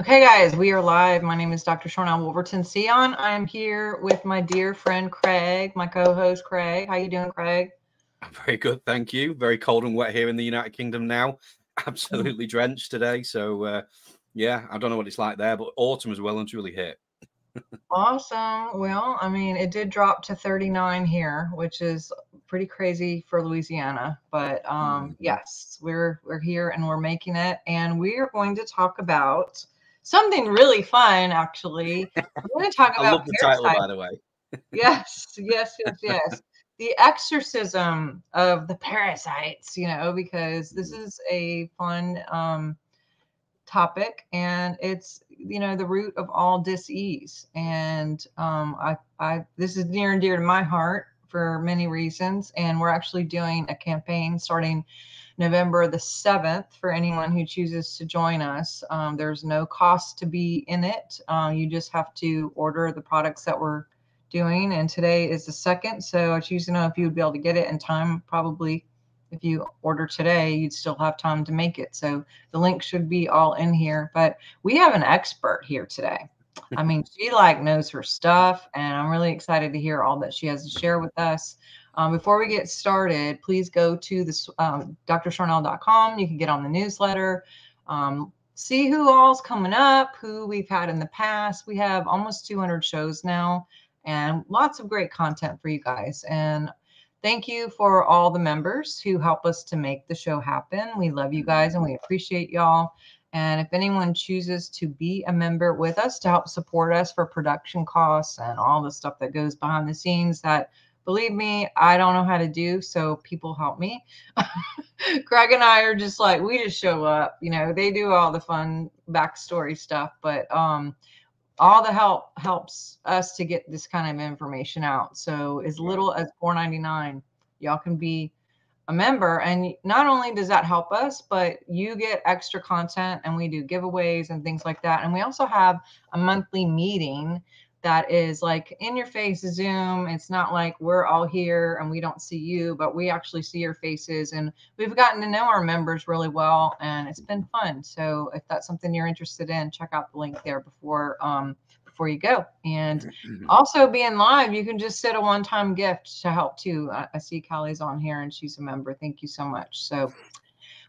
Okay, guys, we are live. My name is Dr. Sharnael Wolverton Sehon. I'm here with my dear friend Craig, my co-host Craig. How you doing, Craig? Very good, thank you. Very cold and wet here in the United Kingdom now. Absolutely drenched today. So, uh, yeah, I don't know what it's like there, but autumn is well and really here. awesome. Well, I mean, it did drop to 39 here, which is pretty crazy for Louisiana. But um, mm-hmm. yes, we're we're here and we're making it, and we are going to talk about something really fun, actually. We're going to talk about. I love the title, by the way. yes, yes, yes, yes. the exorcism of the parasites, you know, because this is a fun um, topic and it's, you know, the root of all disease. And um, I, I, this is near and dear to my heart for many reasons. And we're actually doing a campaign starting November the 7th for anyone who chooses to join us. Um, there's no cost to be in it. Uh, you just have to order the products that we're doing. And today is the second. So I choose to know if you would be able to get it in time. Probably if you order today, you'd still have time to make it. So the link should be all in here. But we have an expert here today. I mean, she like knows her stuff, and I'm really excited to hear all that she has to share with us. Um, before we get started, please go to this um, drsharnael.com. You can get on the newsletter, um, see who all's coming up, who we've had in the past. We have almost 200 shows now, and lots of great content for you guys. And thank you for all the members who help us to make the show happen. We love you guys and we appreciate y'all. And if anyone chooses to be a member with us to help support us for production costs and all the stuff that goes behind the scenes that believe me, I don't know how to do. So people help me. Craig and I are just like, we just show up, you know, they do all the fun backstory stuff, but um, all the help helps us to get this kind of information out. So as little as 4.99, y'all can be a member and not only does that help us but you get extra content and we do giveaways and things like that and we also have a monthly meeting that is like in your face Zoom. It's not like we're all here and we don't see you, but we actually see your faces. And we've gotten to know our members really well, and it's been fun. So if that's something you're interested in, check out the link there before um, before you go. And mm-hmm. also being live, you can just set a one-time gift to help too. I, I see Callie's on here and she's a member. Thank you so much. So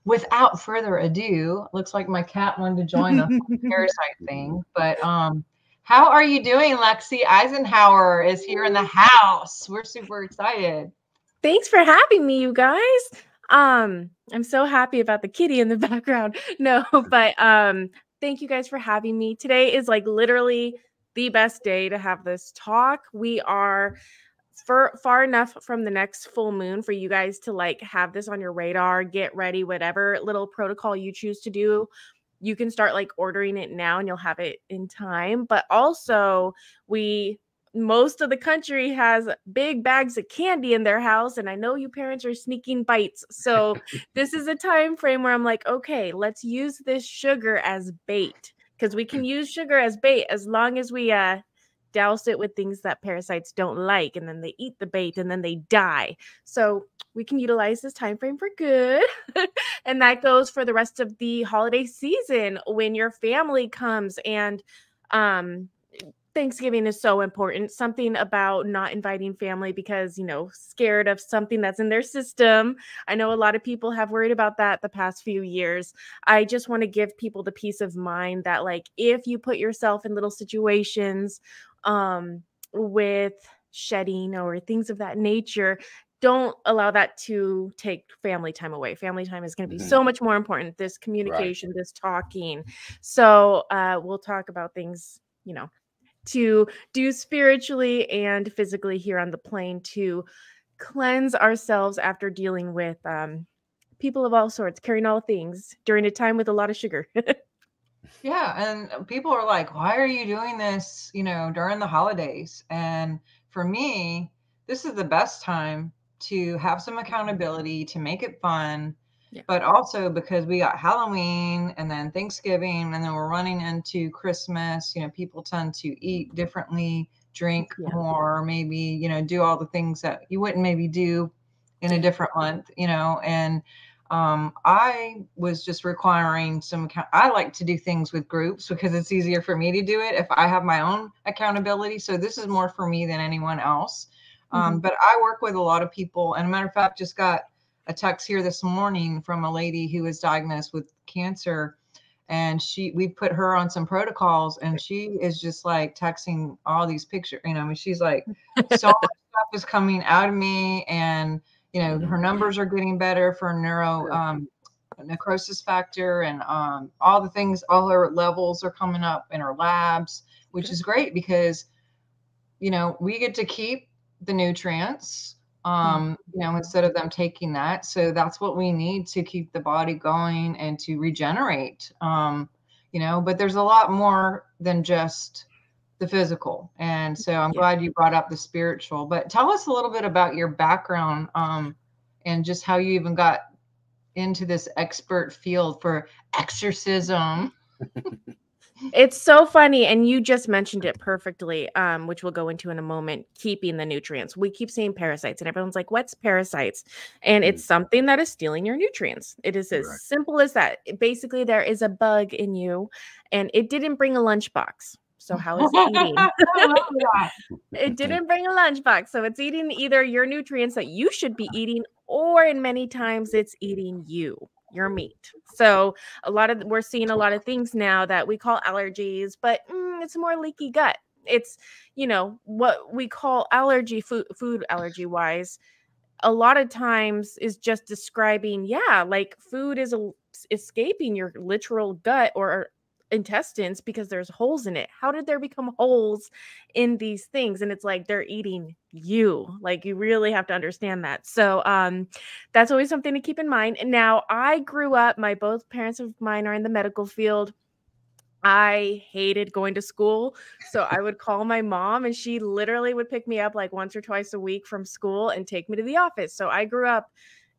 without further ado, looks like my cat wanted to join us parasite thing, but um how are you doing, Lexie Icenhower is here in the house. We're super excited. Thanks for having me, you guys. Um, I'm so happy about the kitty in the background. No, but um, thank you guys for having me. Today is like literally the best day to have this talk. We are for far enough from the next full moon for you guys to like have this on your radar, get ready, whatever little protocol you choose to do you can start like ordering it now and you'll have it in time. But also, we most of the country has big bags of candy in their house and i know you parents are sneaking bites so this is a time frame where i'm like okay let's use this sugar as bait because we can use sugar as bait as long as we uh douse it with things that parasites don't like and then they eat the bait and then they die so we can utilize this time frame for good and that goes for the rest of the holiday season when your family comes and um Thanksgiving is so important. Something about not inviting family because, you know, scared of something that's in their system. I know a lot of people have worried about that the past few years. I just want to give people the peace of mind that, like, if you put yourself in little situations um, with shedding or things of that nature, don't allow that to take family time away. Family time is going to be mm-hmm. so much more important. This communication, right. this talking. So uh, we'll talk about things, you know, to do spiritually and physically here on the plane to cleanse ourselves after dealing with um, people of all sorts, carrying all things during a time with a lot of sugar. Yeah, and people are like, "Why are you doing this, you know, during the holidays?" And for me, this is the best time to have some accountability, to make it fun, yeah. but also because we got Halloween and then Thanksgiving and then we're running into Christmas, you know, people tend to eat differently, drink yeah. more, maybe, you know, do all the things that you wouldn't maybe do in a different month, you know, and Um, I was just requiring some. I like to do things with groups because it's easier for me to do it if I have my own accountability. So this is more for me than anyone else. Um, mm-hmm. But I work with a lot of people, and a matter of fact, just got a text here this morning from a lady who was diagnosed with cancer and she we put her on some protocols and she is just like texting all these pictures you know i mean she's like so much stuff is coming out of me and you know her numbers are getting better for neuro um, necrosis factor and um, all the things all her levels are coming up in her labs which is great because you know we get to keep the nutrients um you know instead of them taking that. So that's what we need to keep the body going and to regenerate um you know but there's a lot more than just the physical. And so i'm yeah. glad you brought up the spiritual but tell us a little bit about your background um and just how you even got into this expert field for exorcism it's so funny and you just mentioned it perfectly um which we'll go into in a moment keeping the nutrients. We keep saying parasites and everyone's like what's parasites? And it's mm. something that is stealing your nutrients. It is as simple as that. Basically there is a bug in you and it didn't bring a lunchbox. So how is it eating? it didn't bring a lunchbox. So it's eating either your nutrients that you should be eating, or in many times it's eating you your meat. So a lot of we're seeing a lot of things now that we call allergies, but mm, it's more leaky gut. It's you know what we call allergy food food allergy wise. A lot of times is just describing yeah, like food is a, escaping your literal gut or intestines because there's holes in it. How did there become holes in these things? And it's like they're eating you. Like you really have to understand that. So um that's always something to keep in mind. And now I grew up, my both parents of mine are in the medical field. I hated going to school. So I would call my mom and she literally would pick me up like once or twice a week from school and take me to the office. So I grew up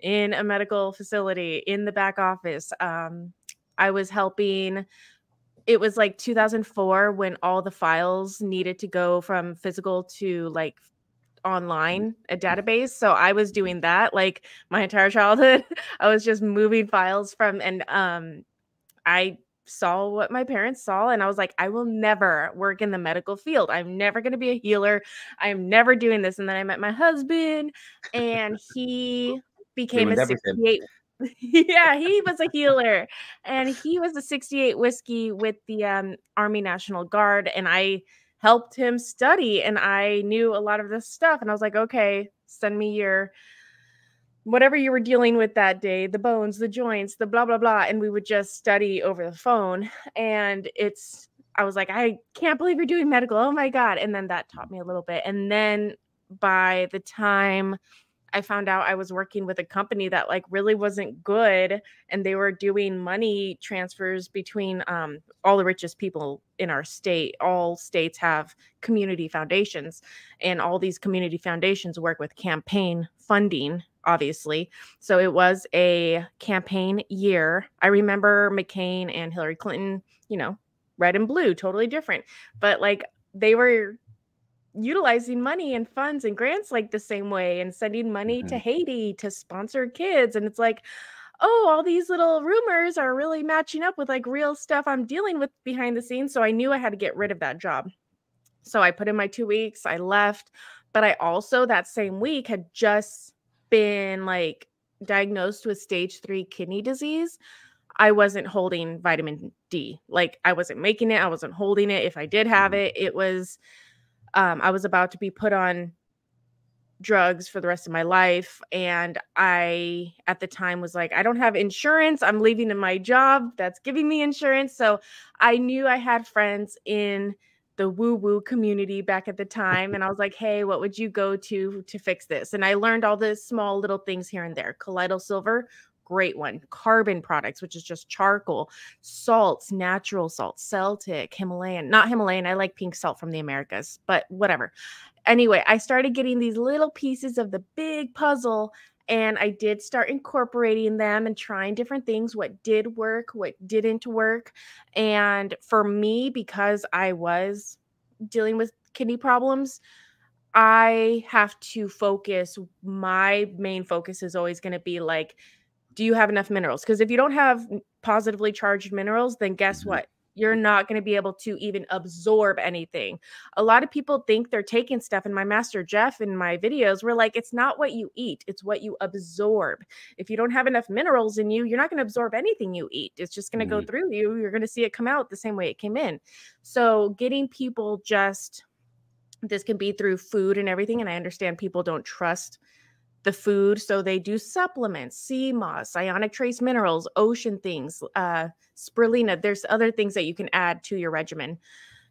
in a medical facility in the back office. Um, I was helping it was like 2004 when all the files needed to go from physical to like online a database so i was doing that like my entire childhood. I was just moving files from and um i saw what my parents saw and i was like i will never work in the medical field. I'm never going to be a healer. I'm never doing this. And then i met my husband and he became a 68 yeah, he was a healer, and he was a '68 whiskey with the um, Army National Guard, and I helped him study, and I knew a lot of this stuff, and I was like, okay, send me your whatever you were dealing with that day the bones the joints the blah blah blah and we would just study over the phone and it's i was like i can't believe you're doing medical oh my god and then that taught me a little bit and then by the time I found out I was working with a company that like really wasn't good and they were doing money transfers between um, all the richest people in our state. All states have community foundations and all these community foundations work with campaign funding obviously. So it was a campaign year. I remember McCain and Hillary Clinton, you know, red and blue, totally different. But like they were utilizing money and funds and grants like the same way and sending money mm-hmm. to Haiti to sponsor kids. And it's like, oh, all these little rumors are really matching up with like real stuff I'm dealing with behind the scenes. So I knew I had to get rid of that job. So I put in my two weeks, I left. But I also that same week had just been like diagnosed with stage three kidney disease. I wasn't holding vitamin D. Like I wasn't making it, I wasn't holding it. If I did have mm-hmm. it, it was um, I was about to be put on drugs for the rest of my life. And I, at the time, was like, I don't have insurance. I'm leaving in my job that's giving me insurance. So I knew I had friends in the woo woo community back at the time. And I was like, hey, what would you go to to fix this? And I learned all the small little things here and there. Colloidal silver great one. Carbon products, which is just charcoal, salts, natural salt, Celtic, Himalayan, not Himalayan. I like pink salt from the Americas, but whatever. Anyway, I started getting these little pieces of the big puzzle and I did start incorporating them and trying different things, what did work, what didn't work. And for me, because I was dealing with kidney problems, I have to focus. My main focus is always going to be like do you have enough minerals? Because if you don't have positively charged minerals, then guess Mhm. what? You're not going to be able to even absorb anything. A lot of people think they're taking stuff. And my master Jeff in my videos, we're like, it's not what you eat, it's what you absorb. If you don't have enough minerals in you, you're not going to absorb anything you eat. It's just going to go Mhm. through you. You're going to see it come out the same way it came in. So getting people just this can be through food and everything. And I understand people don't trust the food. So they do supplements, sea moss, ionic trace minerals, ocean things, uh, spirulina. There's other things that you can add to your regimen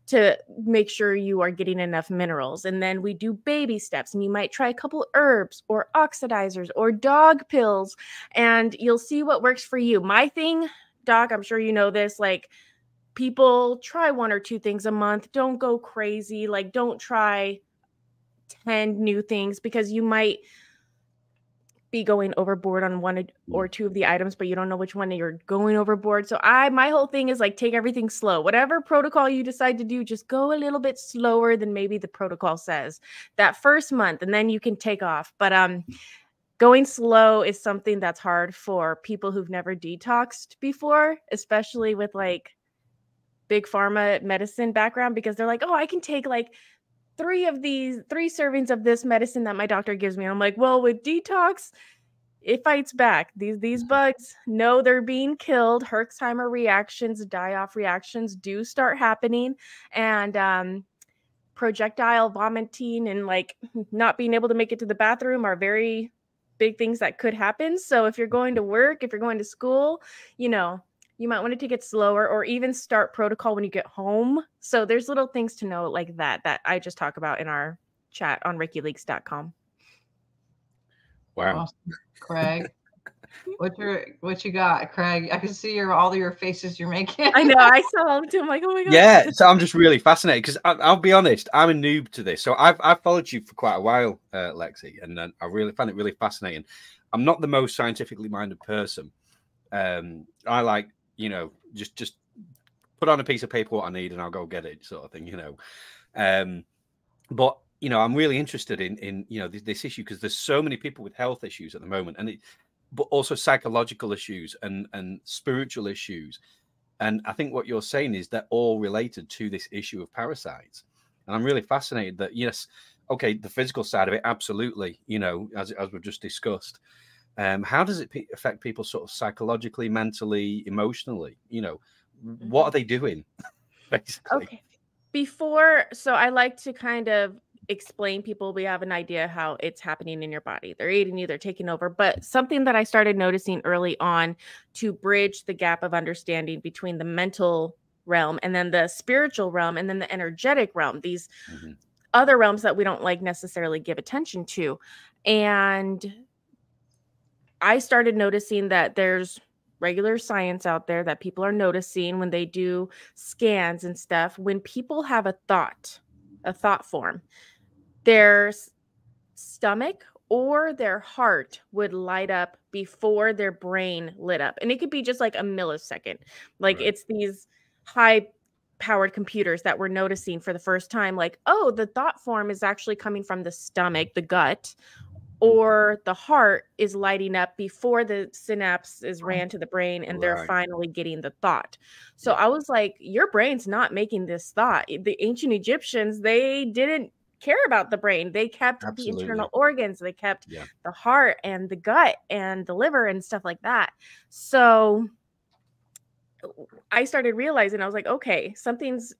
to make sure you are getting enough minerals. And then we do baby steps, and you might try a couple herbs or oxidizers or dog pills, and you'll see what works for you. My thing, Doc, I'm sure you know this, like people try one or two things a month. Don't go crazy. Like, don't try 10 new things because you might be going overboard on one or two of the items but you don't know which one you're going overboard. So i my whole thing is like take everything slow. Whatever protocol you decide to do just go a little bit slower than maybe the protocol says that first month and then you can take off. But um going slow is something that's hard for people who've never detoxed before especially with like big pharma medicine background because they're like oh i can take like three of these three servings of this medicine that my doctor gives me. I'm like well with detox it fights back. These these bugs know they're being killed. Herxheimer reactions die off reactions do start happening. And um projectile vomiting and like not being able to make it to the bathroom are very big things that could happen. So if you're going to work if you're going to school you know you might want to take it slower or even start protocol when you get home. So there's little things to know like that that I just talk about in our chat on rickyleaks.com. Wow. Awesome. Craig. what your what you got, Craig? I can see your all of your faces you're making. I know. I saw them too. I'm like, oh my god. Yeah, so I'm just really fascinated because I'll be honest, I'm a noob to this. So I've I've followed you for quite a while, uh, Lexie, and uh, I really find it really fascinating. I'm not the most scientifically minded person. Um, I like you know, just just put on a piece of paper what I need and I'll go get it, sort of thing, you know. Um, but you know, I'm really interested in in you know this, this issue because there's so many people with health issues at the moment, and it, but also psychological issues and and spiritual issues. And I think what you're saying is they're all related to this issue of parasites. And I'm really fascinated that yes, okay, the physical side of it, absolutely, you know, as as we've just discussed um, how does it pe- affect people sort of psychologically mentally emotionally you know what are they doing basically Okay. Before, so I like to kind of explain people we have an idea how it's happening in your body. They're eating you, they're taking over. But something that I started noticing early on to bridge the gap of understanding between the mental realm and then the spiritual realm and then the energetic realm, these Mhm. other realms that we don't like necessarily give attention to. And I started noticing that there's regular science out there that people are noticing when they do scans and stuff. When people have a thought, a thought form, their stomach or their heart would light up before their brain lit up. And it could be just like a millisecond. Like Right. it's these high powered computers that we're noticing for the first time like, oh, the thought form is actually coming from the stomach, the gut, or the heart is lighting up before the synapse is ran to the brain and they're finally getting the thought. So. I was like, your brain's not making this thought. Eh, the ancient Egyptians, they didn't care about the brain. They kept Absolutely. the internal organs, they kept Yeah. the heart and the gut and the liver and stuff like that. So I started realizing I was like, okay, something's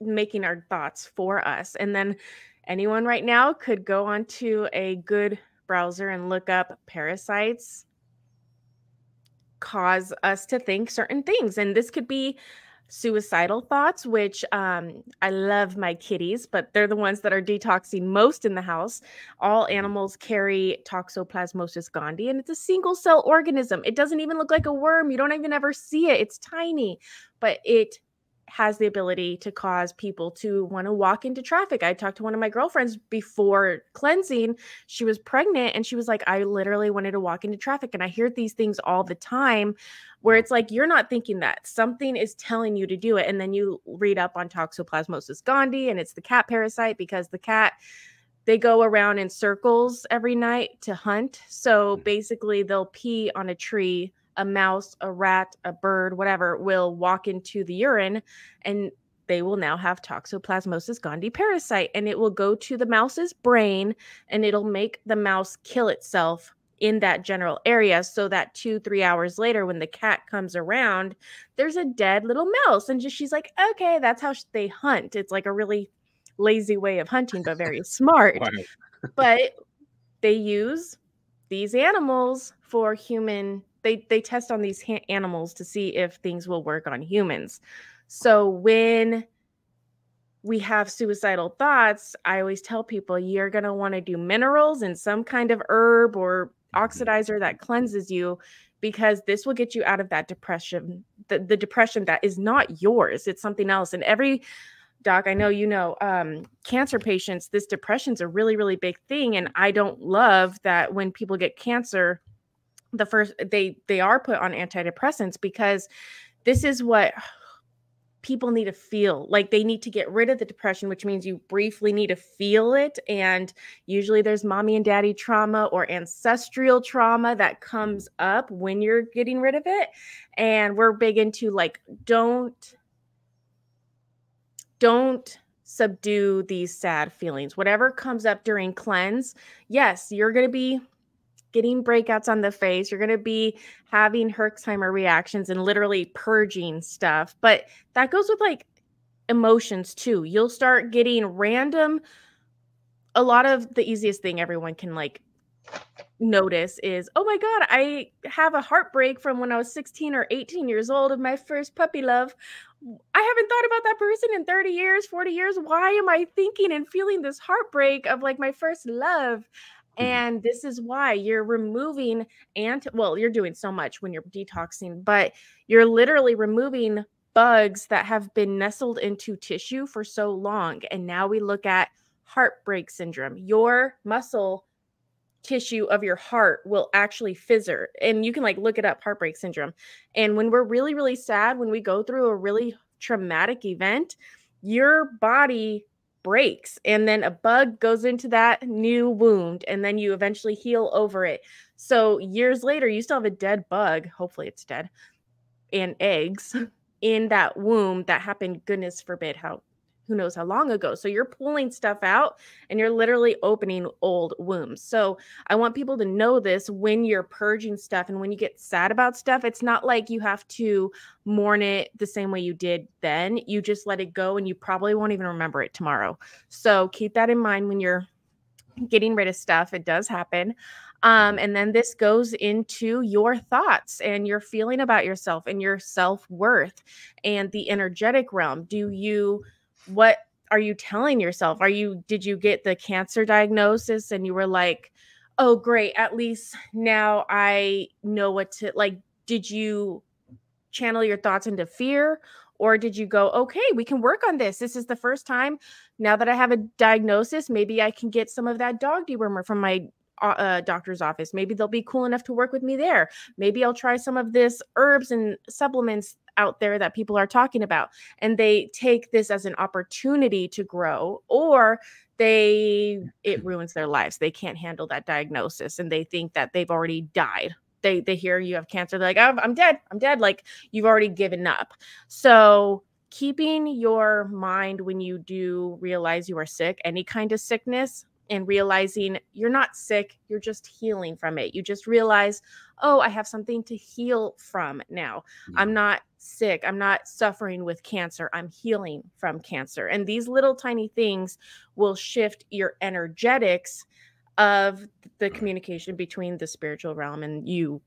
making our thoughts for us. And then anyone right now could go onto a good browser and look up parasites cause us to think certain things. And this could be suicidal thoughts, which um, I love my kitties, but they're the ones that are detoxing most in the house. All animals carry Toxoplasmosis gondii, and it's a single cell organism. It doesn't even look like a worm. You don't even ever see it. It's tiny, but it has the ability to cause people to want to walk into traffic. I talked to one of my girlfriends before cleansing. She was pregnant and she was like, I literally wanted to walk into traffic. And I hear these things all the time where it's like, you're not thinking that something is telling you to do it. And then you read up on Toxoplasmosis gondii and it's the cat parasite because the cat they go around in circles every night to hunt. So Mm. basically, they'll pee on a tree. A mouse, a rat, a bird, whatever, will walk into the urine and they will now have Toxoplasmosis gondii parasite and it will go to the mouse's brain and it'll make the mouse kill itself in that general area so that two, three hours later, when the cat comes around, there's a dead little mouse. And just she's like, okay, that's how they hunt. It's like a really lazy way of hunting, but very smart. But they use these animals for human they they test on these ha- animals to see if things will work on humans. So when we have suicidal thoughts i always tell people you're going to want to do minerals and some kind of herb or oxidizer that cleanses you because this will get you out of that depression the, the depression that is not yours it's something else. And every doc i know you know um, cancer patients this depression's a really really big thing and i don't love that when people get cancer the first they they are put on antidepressants because this is what people need to feel like they need to get rid of the depression which means you briefly need to feel it and usually there's mommy and daddy trauma or ancestral trauma that comes up when you're getting rid of it and we're big into like don't don't subdue these sad feelings. Whatever comes up during cleanse, yes, you're going to be getting breakouts on the face. You're going to be having Herxheimer reactions and literally purging stuff. But that goes with like emotions too. You'll start getting random. A lot of the easiest thing everyone can like notice is oh my god i have a heartbreak from when i was 16 or 18 years old of my first puppy love i haven't thought about that person in 30 years 40 years why am i thinking and feeling this heartbreak of like my first love Mm-hmm. and this is why you're removing and well you're doing so much when you're detoxing but you're literally removing bugs that have been nestled into tissue for so long and now we look at heartbreak syndrome. Your muscle tissue of your heart will actually fissure and you can like look it up heartbreak syndrome. And when we're really really sad when we go through a really traumatic event your body breaks and then a bug goes into that new wound and then you eventually heal over it. So years later you still have a dead bug hopefully it's dead and eggs in that womb that happened goodness forbid how who knows how long ago. So you're pulling stuff out and you're literally opening old wombs. So I want people to know this when you're purging stuff and when you get sad about stuff, it's not like you have to mourn it the same way you did then. You just let it go and you probably won't even remember it tomorrow. So keep that in mind when you're getting rid of stuff. It does happen. Um, and then this goes into your thoughts and your feeling about yourself and your self worth and the energetic realm. Do you what are you telling yourself? Are you did you get the cancer diagnosis and you were like, "Oh great, at least now I know what to like did you channel your thoughts into fear or did you go, "Okay, we can work on this. This is the first time now that I have a diagnosis, maybe I can get some of that dog dewormer from my uh, doctor's office. Maybe they'll be cool enough to work with me there. Maybe I'll try some of this herbs and supplements out there that people are talking about and they take this as an opportunity to grow or they it ruins their lives. They can't handle that diagnosis and they think that they've already died. They they hear you have cancer they're like oh, i'm dead i'm dead like you've already given up. So keeping your mind when you do realize you are sick any kind of sickness and realizing you're not sick, you're just healing from it. You just realize, oh, I have something to heal from now. Mm-hmm. I'm not sick. I'm not suffering with cancer. I'm healing from cancer. And these little tiny things will shift your energetics of the communication between the spiritual realm and you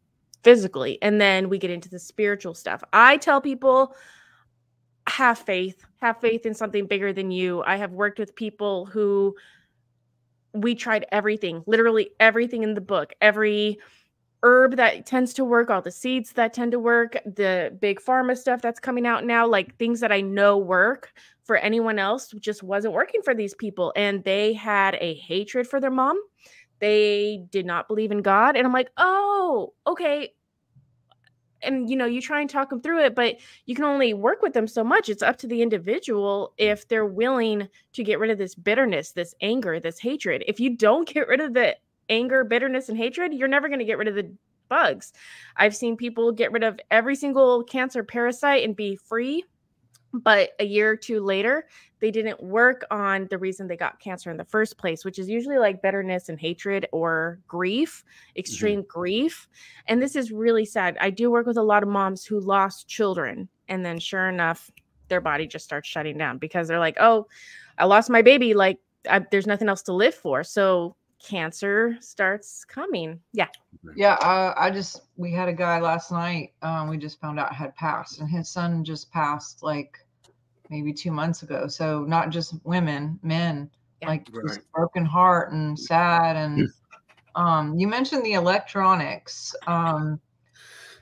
physically. And then we get into the spiritual stuff. I tell people, have faith, have faith in something bigger than you. I have worked with people who we tried everything, literally everything in the book, every herb that tends to work, all the seeds that tend to work, the big pharma stuff that's coming out now, like things that I know work for anyone else just wasn't working for these people. And they had a hatred for their mom. They did not believe in God. And I'm like, oh, okay. And you know you try and talk them through it but you can only work with them so much it's up to the individual if they're willing to get rid of this bitterness this anger this hatred. If you don't get rid of the anger bitterness and hatred you're never going to get rid of the bugs. I've seen people get rid of every single cancer parasite and be free but a year or two later they didn't work on the reason they got cancer in the first place which is usually like bitterness and hatred or grief Mm-hmm. extreme grief and this is really sad i do work with a lot of moms who lost children and then sure enough their body just starts shutting down because they're like oh i lost my baby like I, there's nothing else to live for so cancer starts coming yeah Yeah, uh, I just we had a guy last night. Um, we just found out had passed, and his son just passed like maybe two months ago. So not just women, men, Yeah. like just Right. broken heart and sad. And um, you mentioned the electronics. Um,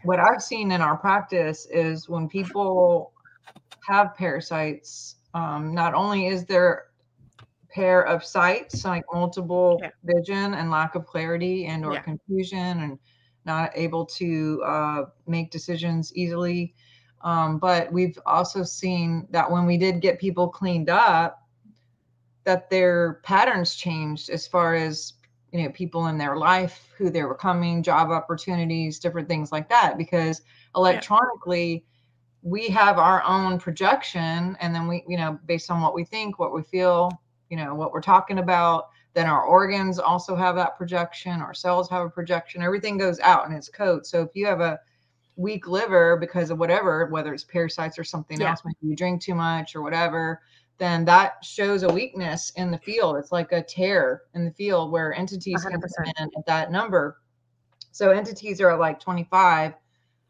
what I've seen in our practice is when people have parasites, um, not only is there pair of sights like multiple Yeah. vision and lack of clarity and or Yeah. confusion and not able to uh, make decisions easily um, but we've also seen that when we did get people cleaned up that their patterns changed as far as you know people in their life who they were coming job opportunities different things like that because electronically we have our own projection and then we you know based on what we think what we feel you know what we're talking about then our organs also have that projection our cells have a projection everything goes out in its code. So if you have a weak liver because of whatever whether it's parasites or something Yeah. else maybe you drink too much or whatever then that shows a weakness in the field. It's like a tear in the field where entities can come in at that number. So entities are like 25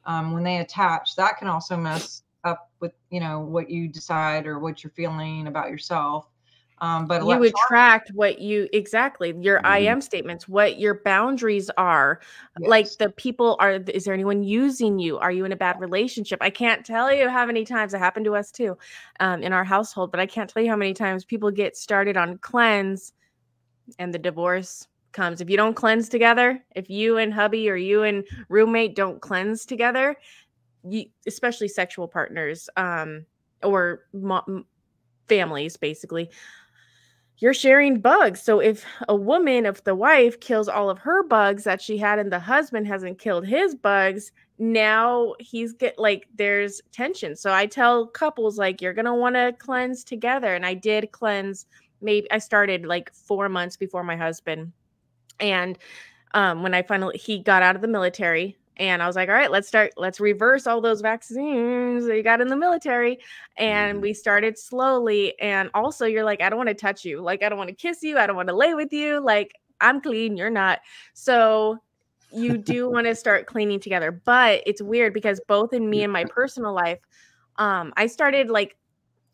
um, when they attach that can also mess up with you know what you decide or what you're feeling about yourself um, but you attract what you exactly your i Mhm. am statements what your boundaries are like the people are is there anyone using you? Are you in a bad relationship? I can't tell you how many times it happened to us too um, in our household but i can't tell you how many times people get started on cleanse and the divorce comes. If you don't cleanse together if you and hubby or you and roommate don't cleanse together you, especially sexual partners um, or mo- families basically you're sharing bugs. So if a woman, if the wife kills all of her bugs that she had and the husband hasn't killed his bugs, now he's get like there's tension. So I tell couples like you're gonna want to cleanse together. And I did cleanse maybe I started like four months before my husband. And um when I finally he got out of the military and I was like, all right, let's start, let's reverse all those vaccines that you got in the military and Mhm. we started slowly and also you're like i don't want to touch you like i don't want to kiss you i don't want to lay with you like i'm clean you're not so you do want to start cleaning together but it's weird because both in me and my personal life um i started like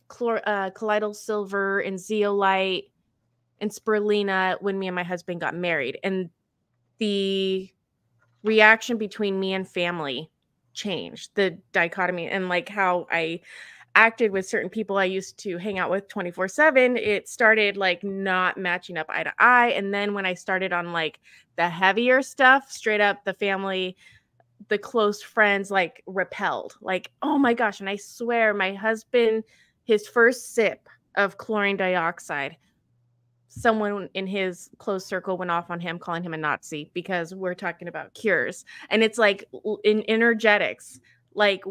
chlor- uh, colloidal silver and zeolite and spirulina when me and my husband got married and the reaction between me and family changed the dichotomy and like how i acted with certain people I used to hang out with 24 7, it started like not matching up eye to eye. And then when I started on like the heavier stuff, straight up the family, the close friends like repelled, like, oh my gosh. And I swear, my husband, his first sip of chlorine dioxide, someone in his close circle went off on him, calling him a Nazi because we're talking about cures. And it's like in energetics, like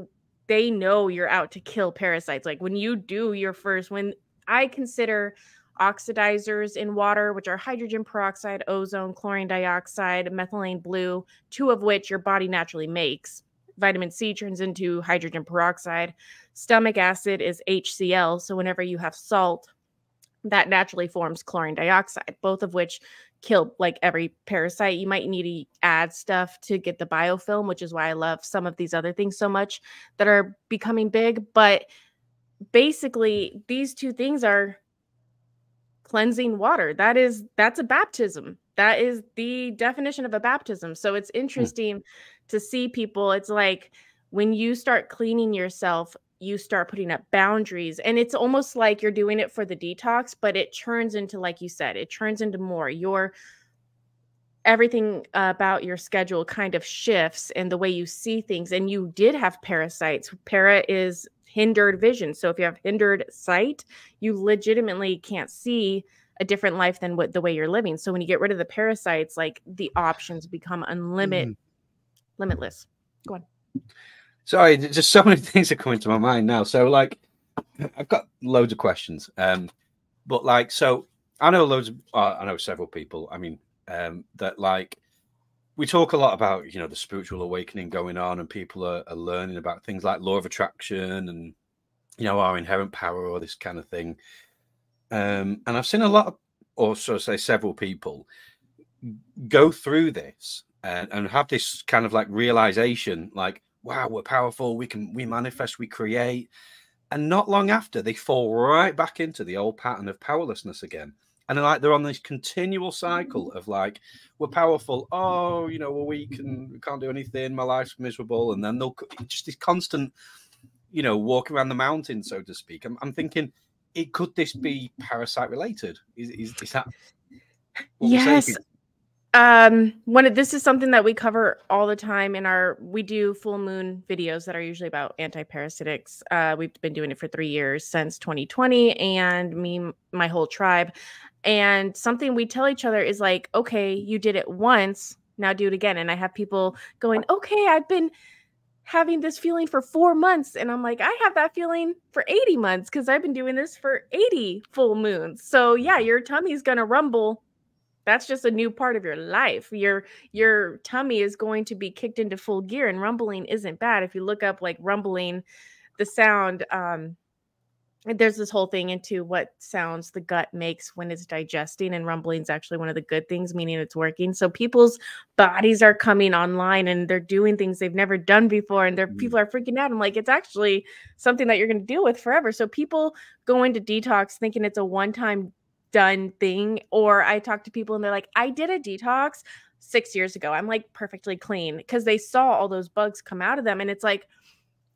they know you're out to kill parasites. Like when you do your first, when I consider oxidizers in water, which are hydrogen peroxide, ozone, chlorine dioxide, methylene blue, two of which your body naturally makes. Vitamin C turns into hydrogen peroxide. Stomach acid is HCl. So whenever you have salt, that naturally forms chlorine dioxide, both of which kill like every parasite. You might need to add stuff to get the biofilm, which is why I love some of these other things so much that are becoming big. But basically, these two things are cleansing water. That is that's a baptism. That is the definition of a baptism. So it's hmm. interesting to see people. It's like when you start cleaning yourself, you start putting up boundaries and it's almost like you're doing it for the detox but it turns into like you said it turns into more. You're everything about your schedule kind of shifts and the way you see things and you did have parasites. Para is hindered vision so if you have hindered sight you legitimately can't see a different life than what the way you're living. So when you get rid of the parasites like the options become unlimited mm. limitless. Go on sorry just so many things are coming to my mind now. So like i've got loads of questions um but like so i know loads of uh, i know several people i mean um, that like we talk a lot about you know the spiritual awakening going on and people are, are, learning about things like law of attraction and you know our inherent power or this kind of thing. Um, and i've seen a lot of or so say several people go through this and, and have this kind of like realization like wow we're powerful we can we manifest we create. And not long after they fall right back into the old pattern of powerlessness again. And they're like they're on this continual cycle of like we're powerful. Oh you know we're weak and we can't do anything. My life's miserable. And then they'll just this constant you know walk around the mountain so to speak. I'm, I'm thinking it could this be parasite related is, is, is that yes um when this is something that we cover all the time in our we do full moon videos that are usually about anti-parasitics uh we've been doing it for three years since 2020 and me my whole tribe and something we tell each other is like, okay, you did it once, now do it again. And I have people going, okay, I've been having this feeling for four months. And I'm like, I have that feeling for 80 months because I've been doing this for 80 full moons. So yeah, your tummy's gonna rumble. That's just a new part of your life. Your your tummy is going to be kicked into full gear, and rumbling isn't bad. If you look up like rumbling, the sound, um, there's this whole thing into what sounds the gut makes when it's digesting and rumbling is actually one of the good things meaning it's working so people's bodies are coming online and they're doing things they've never done before and their mm. people are freaking out i'm like it's actually something that you're going to deal with forever so people go into detox thinking it's a one time done thing or i talk to people and they're like i did a detox six years ago i'm like perfectly clean because they saw all those bugs come out of them and it's like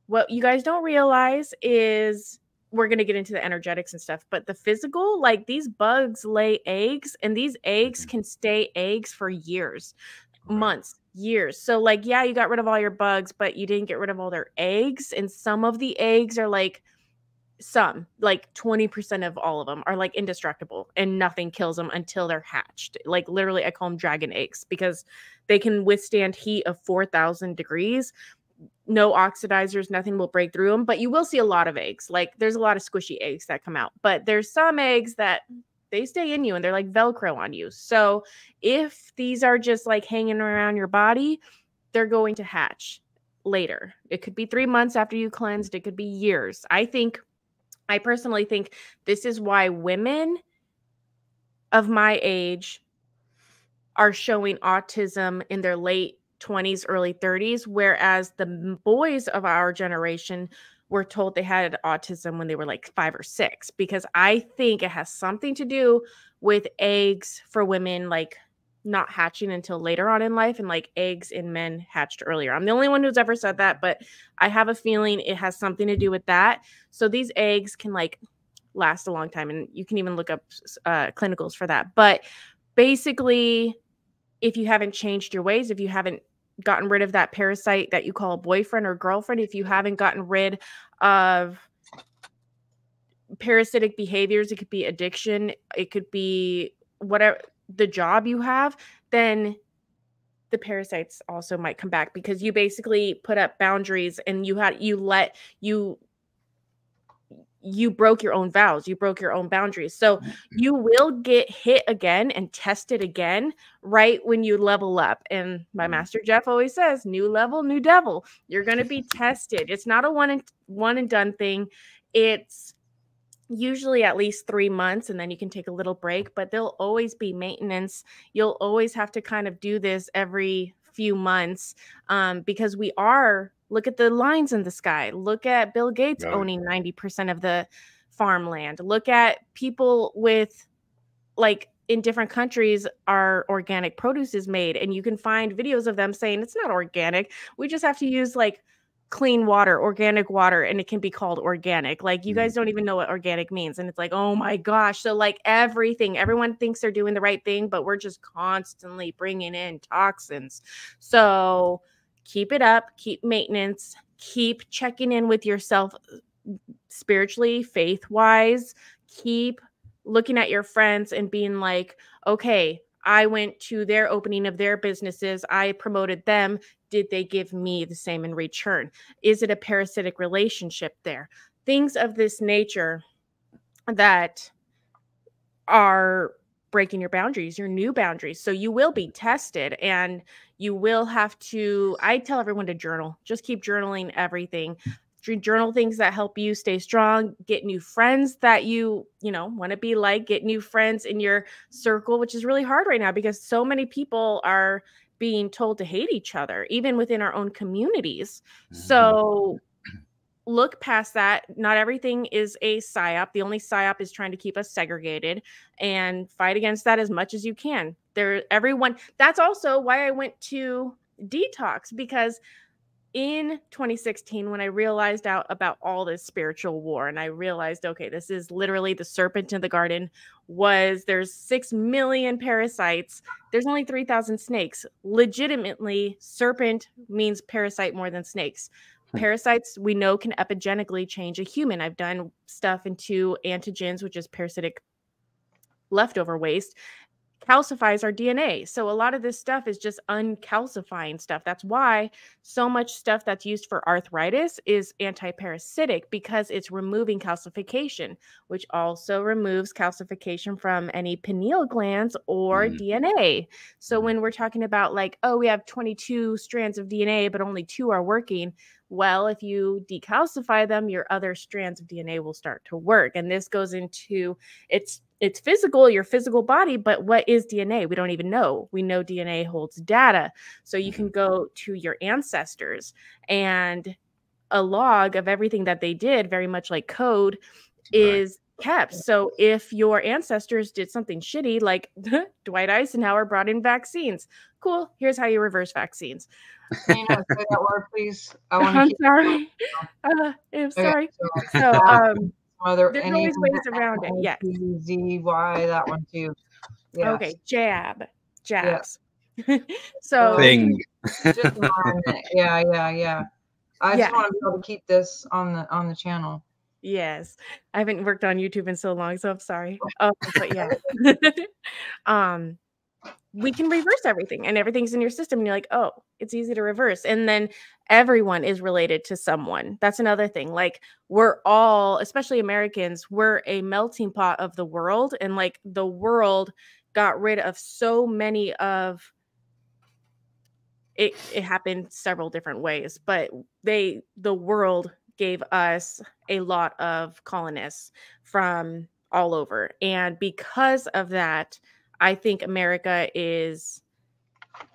what you guys don't realize is we're going to get into the energetics and stuff, but the physical, like these bugs lay eggs and these eggs mm-hmm. can stay eggs for years, months, years. So, like, yeah, you got rid of all your bugs, but you didn't get rid of all their eggs. And some of the eggs are like, some like 20% of all of them are like indestructible and nothing kills them until they're hatched like literally i call them dragon eggs because they can withstand heat of 4000 degrees no oxidizers, nothing will break through them, but you will see a lot of eggs. Like there's a lot of squishy eggs that come out, but there's some eggs that they stay in you and they're like Velcro on you. So if these are just like hanging around your body, they're going to hatch later. It could be three months after you cleansed, it could be years. I think, I personally think this is why women of my age are showing autism in their late 20s, early 30s, whereas the boys of our generation were told they had autism when they were like five or six, because I think it has something to do with eggs for women, like not hatching until later on in life, and like eggs in men hatched earlier. I'm the only one who's ever said that, but I have a feeling it has something to do with that. So these eggs can like last a long time, and you can even look up uh, clinicals for that. But basically, if you haven't changed your ways, if you haven't gotten rid of that parasite that you call a boyfriend or girlfriend, if you haven't gotten rid of parasitic behaviors, it could be addiction, it could be whatever the job you have, then the parasites also might come back because you basically put up boundaries and you had you let you you broke your own vows, you broke your own boundaries. So mm-hmm. you will get hit again and tested again right when you level up. And my mm-hmm. master Jeff always says, new level, new devil. You're going to be tested. It's not a one and one and done thing. It's usually at least 3 months and then you can take a little break, but there'll always be maintenance. You'll always have to kind of do this every few months um, because we are Look at the lines in the sky. Look at Bill Gates owning 90% of the farmland. Look at people with like in different countries our organic produce is made and you can find videos of them saying it's not organic. We just have to use like clean water, organic water, and it can be called organic. Like you guys mm. don't even know what organic means. And it's like, oh my gosh. So, like everything, everyone thinks they're doing the right thing, but we're just constantly bringing in toxins. So, keep it up, keep maintenance, keep checking in with yourself spiritually, faith wise, keep looking at your friends and being like, okay, I went to their opening of their businesses. I promoted them. Did they give me the same in return? Is it a parasitic relationship there? Things of this nature that are breaking your boundaries, your new boundaries. So you will be tested and you will have to. I tell everyone to journal, just keep journaling everything journal things that help you stay strong get new friends that you you know want to be like get new friends in your circle which is really hard right now because so many people are being told to hate each other even within our own communities. Mm-hmm. so look past that. Not everything is a psyop. The only psyop is trying to keep us segregated and fight against that as much as you can. There everyone that's also why i went to detox because in 2016 when I realized out about all this spiritual war and I realized okay this is literally the serpent in the garden was there's 6 million parasites there's only 3000 snakes. Legitimately serpent means parasite more than snakes. Hmm. parasites we know can epigenetically change a human. I've done stuff into antigens which is parasitic leftover waste calcifies our DNA. So a lot of this stuff is just uncalcifying stuff. That's why so much stuff that's used for arthritis is antiparasitic because it's removing calcification, which also removes calcification from any pineal glands or mm. DNA. So mm-hmm. when we're talking about like, oh, we have 22 strands of DNA, but only two are working. Well, if you decalcify them, your other strands of DNA will start to work. And this goes into it's it's physical, your physical body, but what is DNA? We don't even know. We know DNA holds data. So you can mm-hmm. go to your ancestors and a log of everything that they did, very much like code, is kept. So if your ancestors did something shitty, like Dwight Eisenhower brought in vaccines, cool. Here's how you reverse vaccines. Can you not say that word, please? I I'm sorry. Uh, I'm sorry. So um, other there's always ways around it. Yes. Z Y that one too. Yes. Okay, jab, jabs. Yeah. so thing. yeah, yeah, yeah. I yeah. just want to be able to keep this on the on the channel. Yes, I haven't worked on YouTube in so long, so I'm sorry. Oh, but yeah. um, we can reverse everything and everything's in your system and you're like oh it's easy to reverse and then everyone is related to someone. That's another thing like we're all especially americans we're a melting pot of the world and like the world got rid of so many of it it happened several different ways but they the world gave us a lot of colonists from all over and because of that I think America is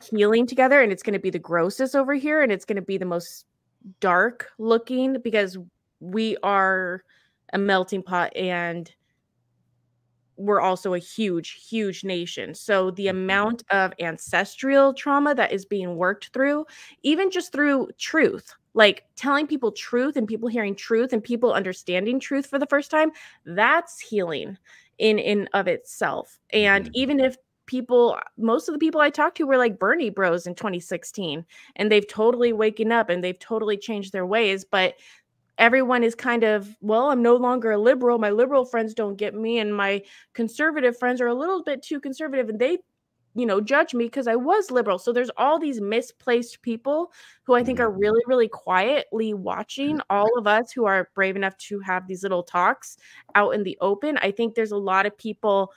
healing together and it's going to be the grossest over here and it's going to be the most dark looking because we are a melting pot and we're also a huge huge nation so the mm-hmm. amount of ancestral trauma that is being worked through even just through truth like telling people truth and people hearing truth and people understanding truth for the first time that's healing in in of itself and mm-hmm. even if people most of the people i talked to were like bernie bros in 2016 and they've totally waken up and they've totally changed their ways but everyone is kind of well i'm no longer a liberal my liberal friends don't get me and my conservative friends are a little bit too conservative and they you know, judge me because I was liberal. So there's all these misplaced people who I think are mm-hmm. really, really quietly watching mm-hmm. all of us who are brave enough to have these little talks out in the open. I think there's a lot of people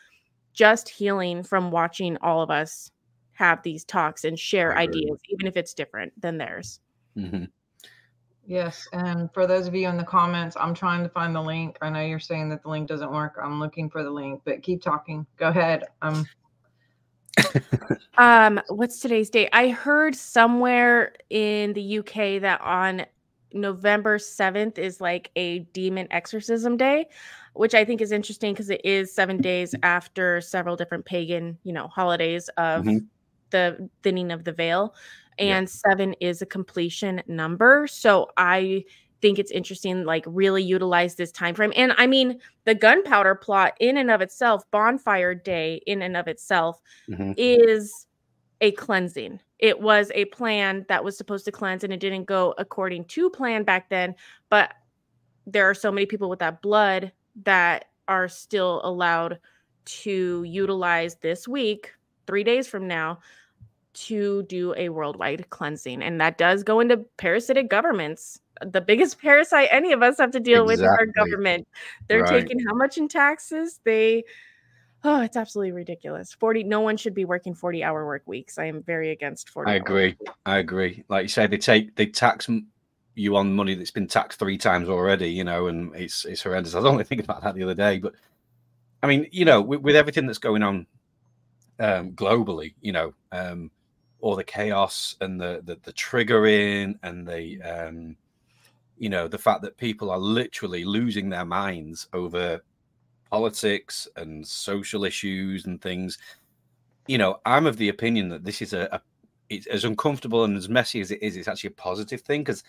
just healing from watching all of us have these talks and share ideas, even if it's different than theirs. Mm-hmm. Yes, and for those of you in the comments, I'm trying to find the link. I know you're saying that the link doesn't work. I'm looking for the link, but keep talking. Go ahead. Um um, what's today's date? I heard somewhere in the UK that on November 7th is like a demon exorcism day, which I think is interesting because it is seven days after several different pagan, you know, holidays of mm-hmm. the thinning of the veil. and yeah. seven is a completion number. So I think it's interesting, like really utilize this time frame. And I mean, the gunpowder plot in and of itself, bonfire day in and of itself, mm-hmm. is a cleansing. It was a plan that was supposed to cleanse, and it didn't go according to plan back then. But there are so many people with that blood that are still allowed to utilize this week, three days from now, to do a worldwide cleansing. And that does go into parasitic governments. The biggest parasite any of us have to deal exactly. with is our government. They're right. taking how much in taxes? They oh, it's absolutely ridiculous. 40 no one should be working 40 hour work weeks. I am very against 40 I agree. I agree. Like you say, they take they tax you on money that's been taxed three times already, you know, and it's it's horrendous. I was only thinking about that the other day, but I mean, you know, with, with everything that's going on um, globally, you know, um, all the chaos and the the, the triggering and the um, you know the fact that people are literally losing their minds over politics and social issues and things. You know, I'm of the opinion that this is a, a it's as uncomfortable and as messy as it is. It's actually a positive thing because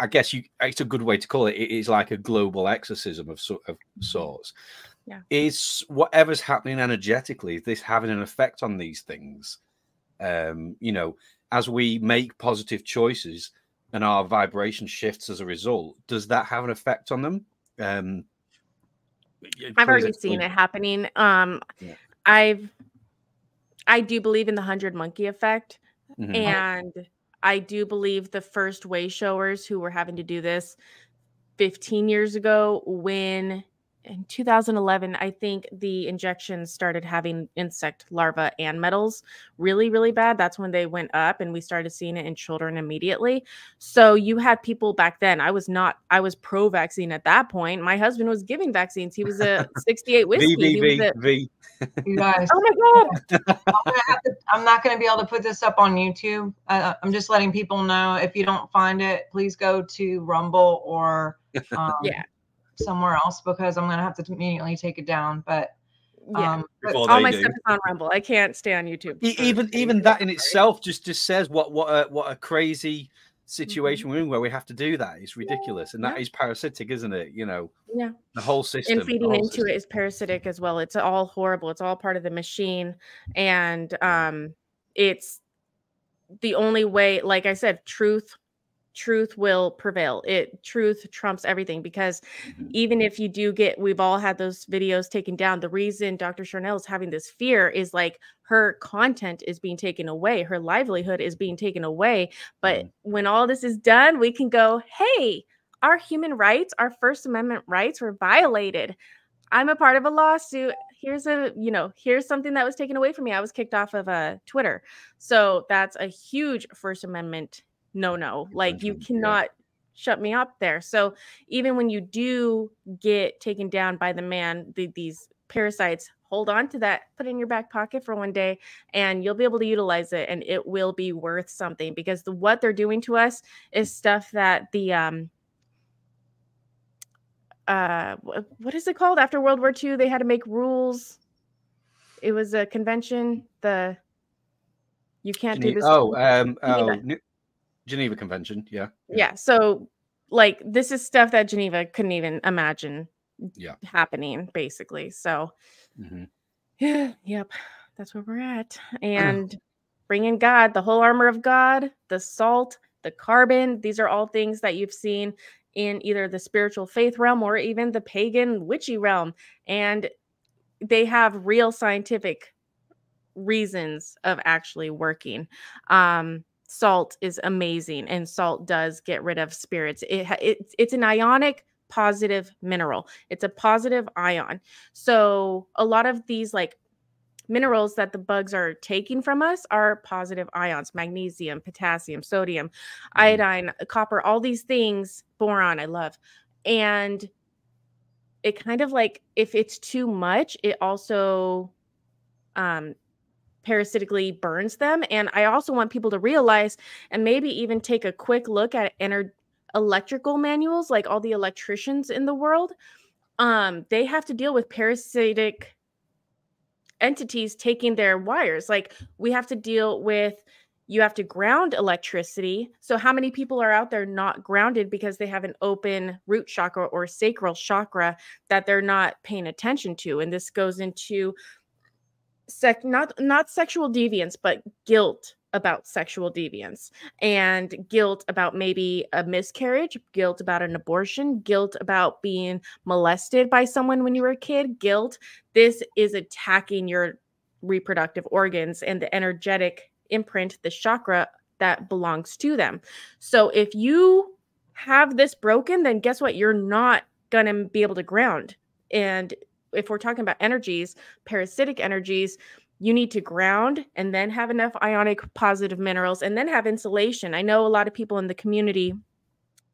I guess you it's a good way to call it. It is like a global exorcism of, of mm-hmm. sorts. Yeah. Is whatever's happening energetically, is this having an effect on these things? Um, you know, as we make positive choices and our vibration shifts as a result, does that have an effect on them? Um, I've already seen it happening. Um, yeah. I've, I do believe in the hundred monkey effect, mm-hmm. and I do believe the first way showers who were having to do this 15 years ago when in 2011, I think the injections started having insect larvae and metals really, really bad. That's when they went up, and we started seeing it in children immediately. So you had people back then. I was not. I was pro vaccine at that point. My husband was giving vaccines. He was a 68 whiskey. V, v, a, v. You guys. oh my god. I'm, to, I'm, not going to be able to put this up on YouTube. Uh, I'm just letting people know. If you don't find it, please go to Rumble or um, yeah somewhere else because I'm gonna have to immediately take it down. But yeah, um, all my do. stuff is on Rumble. I can't stay on YouTube. even even that in itself just just says what what a what a crazy situation mm-hmm. we're in where we have to do that. It's ridiculous, and yeah. that is parasitic, isn't it? You know, yeah, the whole system and feeding into system. it is parasitic as well. It's all horrible. It's all part of the machine, and um, it's the only way. Like I said, truth truth will prevail. It truth trumps everything because mm-hmm. even if you do get, we've all had those videos taken down. The reason Dr. Sharnael is having this fear is like her content is being taken away, her livelihood is being taken away. But mm-hmm. when all this is done, we can go, hey, our human rights, our First Amendment rights were violated. I'm a part of a lawsuit. Here's a, you know, here's something that was taken away from me. I was kicked off of uh, Twitter. So that's a huge First Amendment no no like you cannot yeah. shut me up there. So even when you do get taken down by the man the, these parasites hold on to that put it in your back pocket for one day and you'll be able to utilize it and it will be worth something because the what they're doing to us is stuff that the um uh what is it called? After world war ii they had to make rules. It was a convention the you can't do this oh um oh, Geneva Convention, yeah, yeah. Yeah. So like this is stuff that Geneva couldn't even imagine yeah. happening, basically. So mm-hmm. yeah, yep. That's where we're at. And bring in God, the whole armor of God, the salt, the carbon. These are all things that you've seen in either the spiritual faith realm or even the pagan witchy realm. And they have real scientific reasons of actually working. Um, salt is amazing and salt does get rid of spirits. It, it it's an ionic positive mineral. It's a positive ion. So a lot of these like minerals that the bugs are taking from us are positive ions magnesium potassium sodium mm-hmm. iodine copper all these things boron i love. And it kind of like if it's too much it also um parasitically burns them. And I also want people to realize and maybe even take a quick look at ener- electrical manuals, like all the electricians in the world. Um, they have to deal with parasitic entities taking their wires. Like we have to deal with you have to ground electricity. So, how many people are out there not grounded because they have an open root chakra or sacral chakra that they're not paying attention to? And this goes into sec not not sexual deviance, but guilt about sexual deviance and guilt about maybe a miscarriage, guilt about an abortion, guilt about being molested by someone when you were a kid, guilt. This is attacking your reproductive organs and the energetic imprint, the chakra that belongs to them. So if you have this broken, then guess what? You're not going to be able to ground. And if we're talking about energies, parasitic energies, you need to ground and then have enough ionic positive minerals and then have insulation. I know a lot of people in the community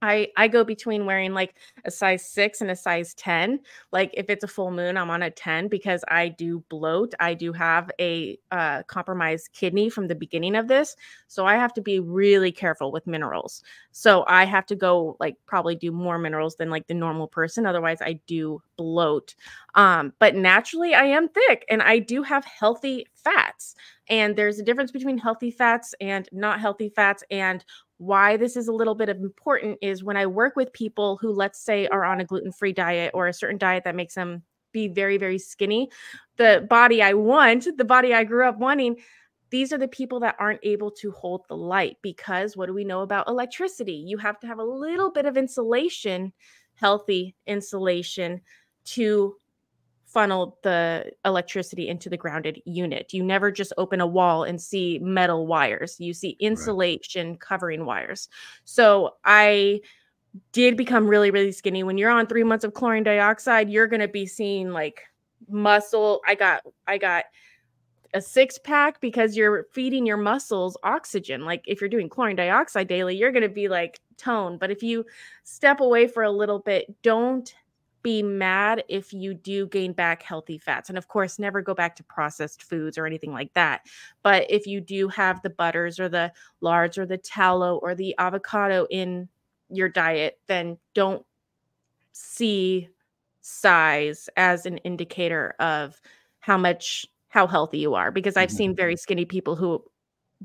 I I go between wearing like a size 6 and a size 10. Like if it's a full moon, I'm on a 10 because I do bloat. I do have a uh, compromised kidney from the beginning of this, so I have to be really careful with minerals. So I have to go like probably do more minerals than like the normal person otherwise I do bloat. Um but naturally I am thick and I do have healthy fats. And there's a difference between healthy fats and not healthy fats and why this is a little bit of important is when I work with people who, let's say, are on a gluten free diet or a certain diet that makes them be very, very skinny, the body I want, the body I grew up wanting, these are the people that aren't able to hold the light because what do we know about electricity? You have to have a little bit of insulation, healthy insulation to funnel the electricity into the grounded unit. You never just open a wall and see metal wires. You see insulation right. covering wires. So I did become really really skinny when you're on 3 months of chlorine dioxide, you're going to be seeing like muscle. I got I got a six pack because you're feeding your muscles oxygen. Like if you're doing chlorine dioxide daily, you're going to be like tone. But if you step away for a little bit, don't be mad if you do gain back healthy fats. And of course, never go back to processed foods or anything like that. But if you do have the butters or the lards or the tallow or the avocado in your diet, then don't see size as an indicator of how much how healthy you are because I've seen very mm-hmm. skinny people who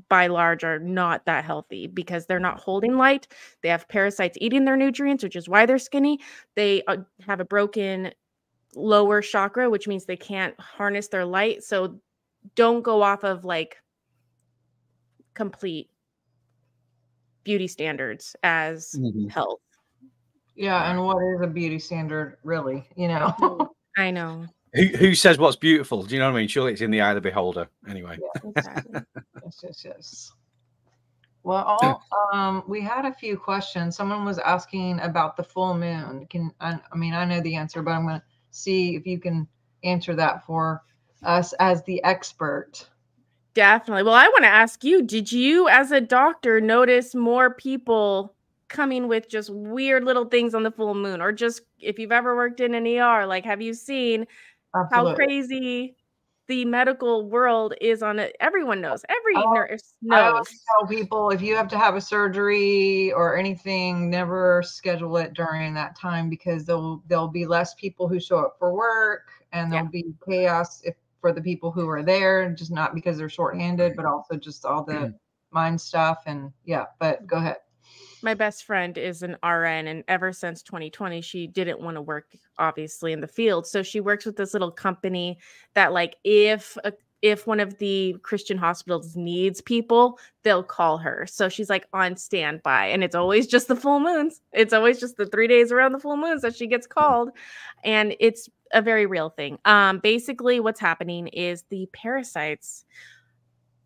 by large are not that healthy because they're not holding light. They have parasites eating their nutrients, which is why they're skinny. They uh, have a broken lower chakra, which means they can't harness their light. So don't go off of like complete beauty standards as mm-hmm. health. Yeah, and what is a beauty standard really, you know? I know. Who, who says what's beautiful? Do you know what I mean? Surely it's in the eye of the beholder. Anyway. Yeah, exactly. yes, yes, yes. Well, all, um, we had a few questions. Someone was asking about the full moon. Can I, I mean I know the answer, but I'm going to see if you can answer that for us as the expert. Definitely. Well, I want to ask you: Did you, as a doctor, notice more people coming with just weird little things on the full moon, or just if you've ever worked in an ER, like have you seen Absolutely. how crazy the medical world is on it. Everyone oh, knows. Every I, nurse knows. I always tell people if you have to have a surgery or anything, never schedule it during that time because there'll there'll be less people who show up for work and there'll yeah. be chaos if for the people who are there, just not because they're shorthanded, but also just all the mm-hmm. mind stuff and yeah. But go ahead my best friend is an RN, and ever since 2020, she didn't want to work obviously in the field. So she works with this little company that, like, if a, if one of the Christian hospitals needs people, they'll call her. So she's like on standby, and it's always just the full moons. It's always just the three days around the full moons that she gets called, and it's a very real thing. Um, basically, what's happening is the parasites.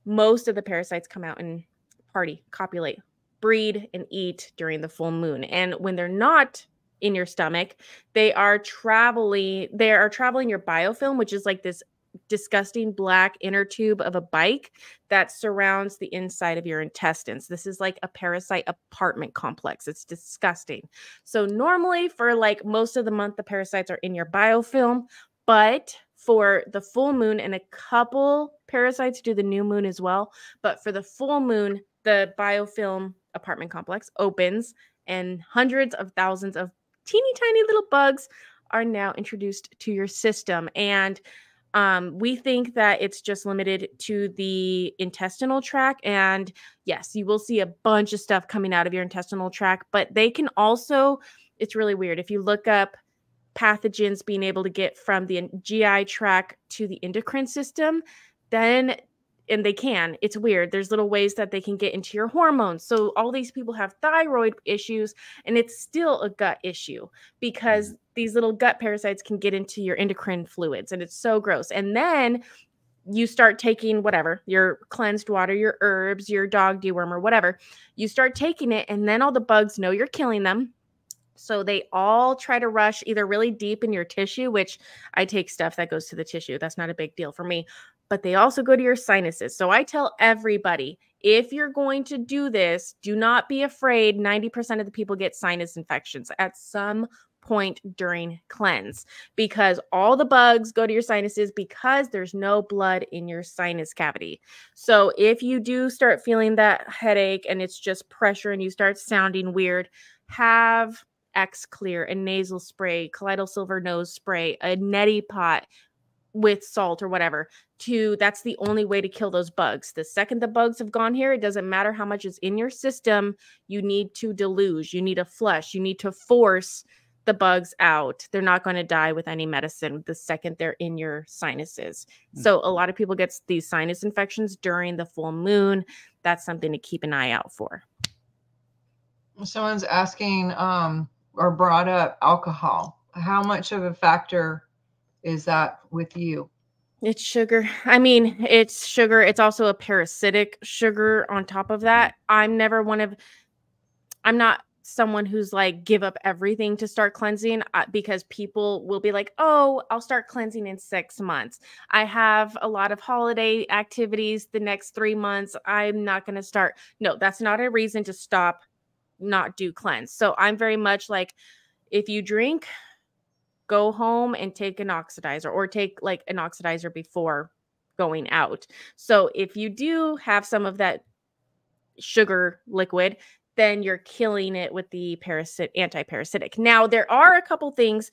Most of the parasites come out and party, copulate breed and eat during the full moon. And when they're not in your stomach, they are traveling, they are traveling your biofilm, which is like this disgusting black inner tube of a bike that surrounds the inside of your intestines. This is like a parasite apartment complex. It's disgusting. So normally for like most of the month the parasites are in your biofilm, but for the full moon and a couple parasites do the new moon as well, but for the full moon the biofilm apartment complex opens, and hundreds of thousands of teeny tiny little bugs are now introduced to your system. And Um, we think that it's just limited to the intestinal tract. And yes, you will see a bunch of stuff coming out of your intestinal tract, but they can also, it's really weird. If you look up pathogens being able to get from the GI tract to the endocrine system, then and they can it's weird there's little ways that they can get into your hormones so all these people have thyroid issues and it's still a gut issue because mm-hmm. these little gut parasites can get into your endocrine fluids and it's so gross and then you start taking whatever your cleansed water your herbs your dog deworm or whatever you start taking it and then all the bugs know you're killing them so they all try to rush either really deep in your tissue, which I take stuff that goes to the tissue. That's not a big deal for me but they also go to your sinuses. So I tell everybody if you're going to do this, do not be afraid. 90% of the people get sinus infections at some point during cleanse because all the bugs go to your sinuses because there's no blood in your sinus cavity. So if you do start feeling that headache and it's just pressure and you start sounding weird, have Xlear, a nasal spray, Colloidal Silver nose spray, a neti pot, with salt or whatever to that's the only way to kill those bugs. The second the bugs have gone here it doesn't matter how much is in your system you need to deluge you need to flush you need to force the bugs out. They're not going to die with any medicine the second they're in your sinuses. Mm-hmm. so a lot of people get these sinus infections during the full moon. That's something to keep an eye out for. Someone's asking um or brought up alcohol. How much of a factor is that with you? It's sugar. I mean, it's sugar. It's also a parasitic sugar on top of that. I'm never one of, I'm not someone who's like, give up everything to start cleansing uh, because people will be like, oh, I'll start cleansing in six months. I have a lot of holiday activities the next three months. I'm not going to start. No, that's not a reason to stop, not do cleanse. So I'm very much like, if you drink, go home and take an oxidizer or take like an oxidizer before going out. So if you do have some of that sugar liquid, then you're killing it with the parasit anti-parasitic. Now there are a couple things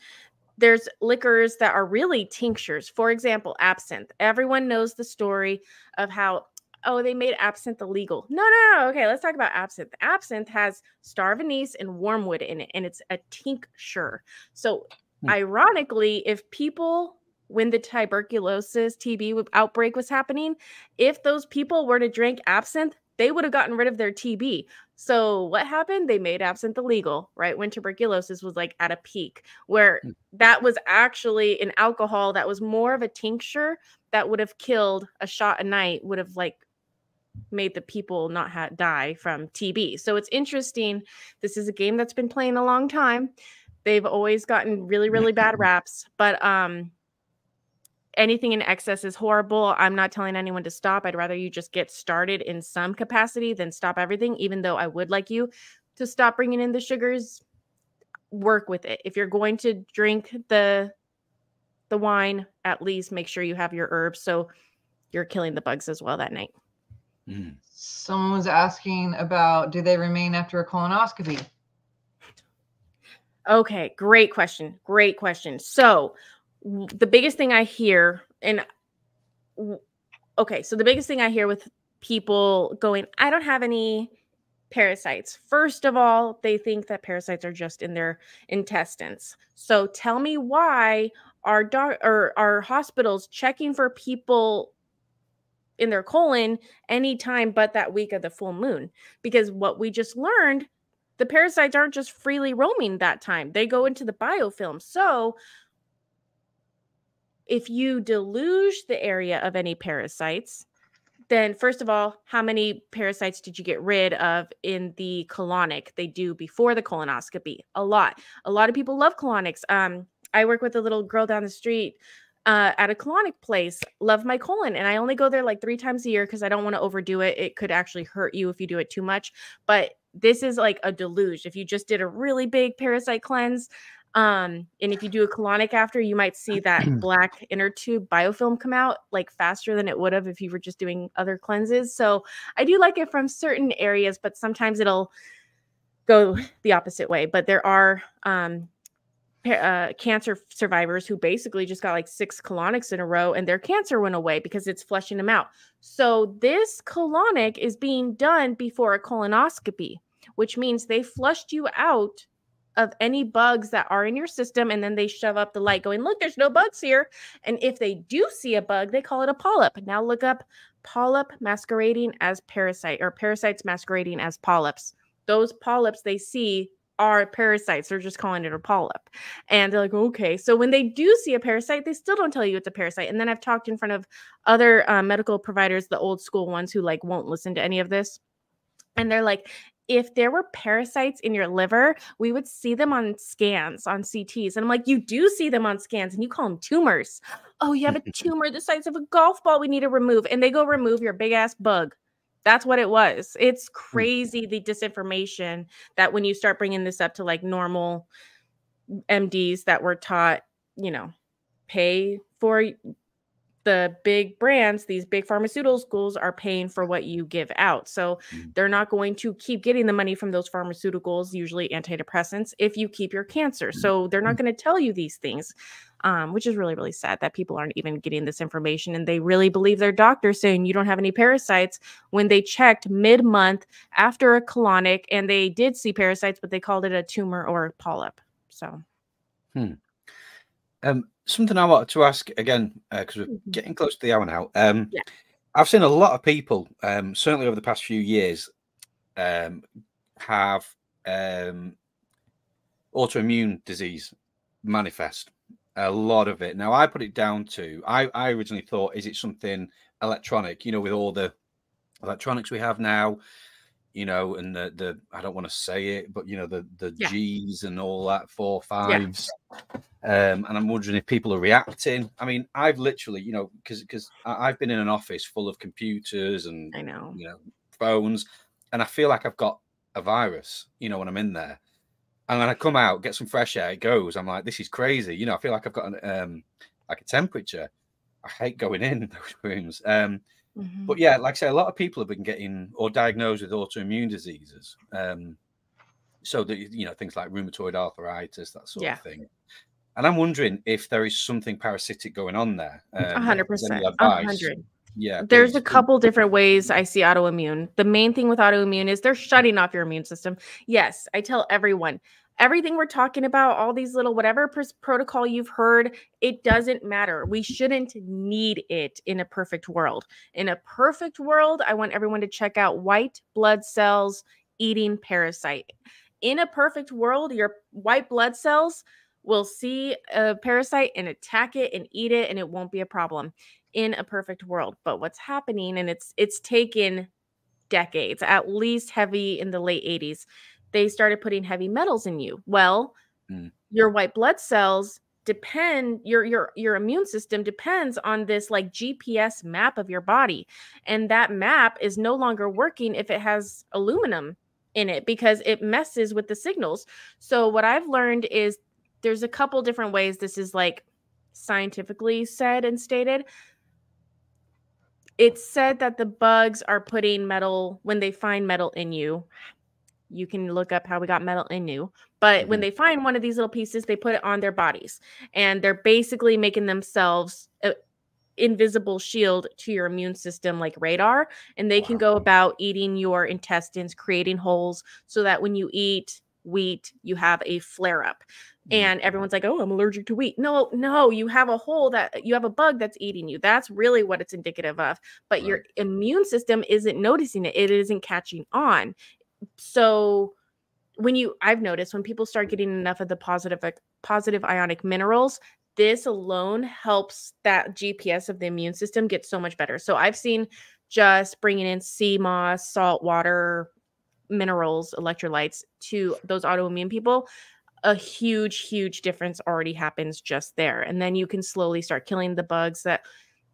there's liquors that are really tinctures. For example, absinthe. Everyone knows the story of how oh they made absinthe illegal. No, no, no. Okay, let's talk about absinthe. Absinthe has star anise and wormwood in it and it's a tincture. So Hmm. Ironically, if people when the tuberculosis TB outbreak was happening, if those people were to drink absinthe, they would have gotten rid of their TB. So what happened? They made absinthe illegal, right? When tuberculosis was like at a peak, where mm. that was actually an alcohol that was more of a tincture that would have killed a shot a night, would have like made the people not ha- die from TB. So it's interesting. This is a game that's been playing a long time. They've always gotten really, really bad raps, but um anything in excess is horrible. I'm not telling anyone to stop. I'd rather you just get started in some capacity than stop everything, even though I would like you to stop bringing in the sugars. Work with it. If you're going to drink the the wine, at least make sure you have your herbs so you're killing the bugs as well that night. Mm. Someone was asking about do they remain after a colonoscopy? Okay, great question. Great question. So, the biggest thing I hear, and okay, so the biggest thing I hear with people going, I don't have any parasites. First of all, they think that parasites are just in their intestines. So tell me why our doc- or are hospitals checking for people in their colon anytime but that week of the full moon? Because what we just learned the parasites aren't just freely roaming that time, they go into the biofilm. So, if you deluge the area of any parasites, then first of all, how many parasites did you get rid of in the colonic? They do before the colonoscopy. A lot. A lot of people love colonics. Um, I work with a little girl down the street uh, at a colonic place. Love my colon, and I only go there like three times a year because I don't want to overdo it. It could actually hurt you if you do it too much. But this is like a deluge. If you just did a really big parasite cleanse, um, and if you do a colonic after, you might see that black inner tube biofilm come out like faster than it would have if you were just doing other cleanses. So I do like it from certain areas, but sometimes it'll go the opposite way. But there are um, uh, cancer survivors who basically just got like six colonics in a row and their cancer went away because it's flushing them out. So this colonic is being done before a colonoscopy, which means they flushed you out of any bugs that are in your system and then they shove up the light going look there's no bugs here. And if they do see a bug they call it a polyp. Now look up polyp masquerading as parasite or parasites masquerading as polyps. Those polyps they see are parasites they're just calling it a polyp and they're like okay so when they do see a parasite they still don't tell you it's a parasite and then i've talked in front of other uh, medical providers the old school ones who like won't listen to any of this and they're like if there were parasites in your liver, we would see them on scans, on CTs. And I'm like, you do see them on scans and you call them tumors. Oh, you have a tumor the size of a golf ball we need to remove. And they go remove your big ass bug. That's what it was. It's hmm. crazy the disinformation that when you start bringing this up to like normal MDs that were taught, you know, pay for the big brands, these big pharmaceutical schools are paying for what you give out. So mm. they're not going to keep getting the money from those pharmaceuticals, usually antidepressants, if you keep your cancer. Mm. So they're not mm. going to tell you these things, um, which is really, really sad that people aren't even getting this information and they really believe their doctor saying you don't have any parasites when they checked mid month after a colonic and they did see parasites, but they called it a tumor or a polyp. So, hmm. Um, something I wanted to ask again because uh, we're mm-hmm. getting close to the hour now. Um, yeah. I've seen a lot of people, um, certainly over the past few years, um, have um, autoimmune disease manifest. A lot of it. Now, I put it down to I, I originally thought, is it something electronic? You know, with all the electronics we have now, you know, and the the I don't want to say it, but you know, the the yeah. G's and all that four fives. Yeah. Um, and I'm wondering if people are reacting. I mean, I've literally, you know, because because I've been in an office full of computers and I know, you know, phones, and I feel like I've got a virus, you know, when I'm in there. And when I come out, get some fresh air, it goes. I'm like, this is crazy. You know, I feel like I've got an um like a temperature. I hate going in those rooms. Um, Mm-hmm. But yeah, like I say, a lot of people have been getting or diagnosed with autoimmune diseases. Um, so that you know things like rheumatoid arthritis, that sort yeah. of thing. And I'm wondering if there is something parasitic going on there. A um, hundred percent. Hundred. Yeah. There's a couple different ways I see autoimmune. The main thing with autoimmune is they're shutting off your immune system. Yes, I tell everyone everything we're talking about, all these little whatever pr- protocol you've heard, it doesn't matter. We shouldn't need it in a perfect world. In a perfect world, I want everyone to check out white blood cells eating parasite. In a perfect world, your white blood cells will see a parasite and attack it and eat it and it won't be a problem in a perfect world. But what's happening and it's it's taken decades, at least heavy in the late 80s they started putting heavy metals in you. Well, mm. your white blood cells depend your your your immune system depends on this like GPS map of your body and that map is no longer working if it has aluminum in it because it messes with the signals. So what I've learned is there's a couple different ways this is like scientifically said and stated. It's said that the bugs are putting metal when they find metal in you you can look up how we got metal in you. But mm-hmm. when they find one of these little pieces, they put it on their bodies and they're basically making themselves a invisible shield to your immune system like radar and they wow. can go about eating your intestines creating holes so that when you eat wheat you have a flare up mm-hmm. and everyone's like oh i'm allergic to wheat no no you have a hole that you have a bug that's eating you that's really what it's indicative of but right. your immune system isn't noticing it it isn't catching on so when you I've noticed when people start getting enough of the positive positive ionic minerals, this alone helps that GPS of the immune system get so much better. So I've seen just bringing in sea moss, salt water, minerals, electrolytes to those autoimmune people, a huge, huge difference already happens just there. And then you can slowly start killing the bugs that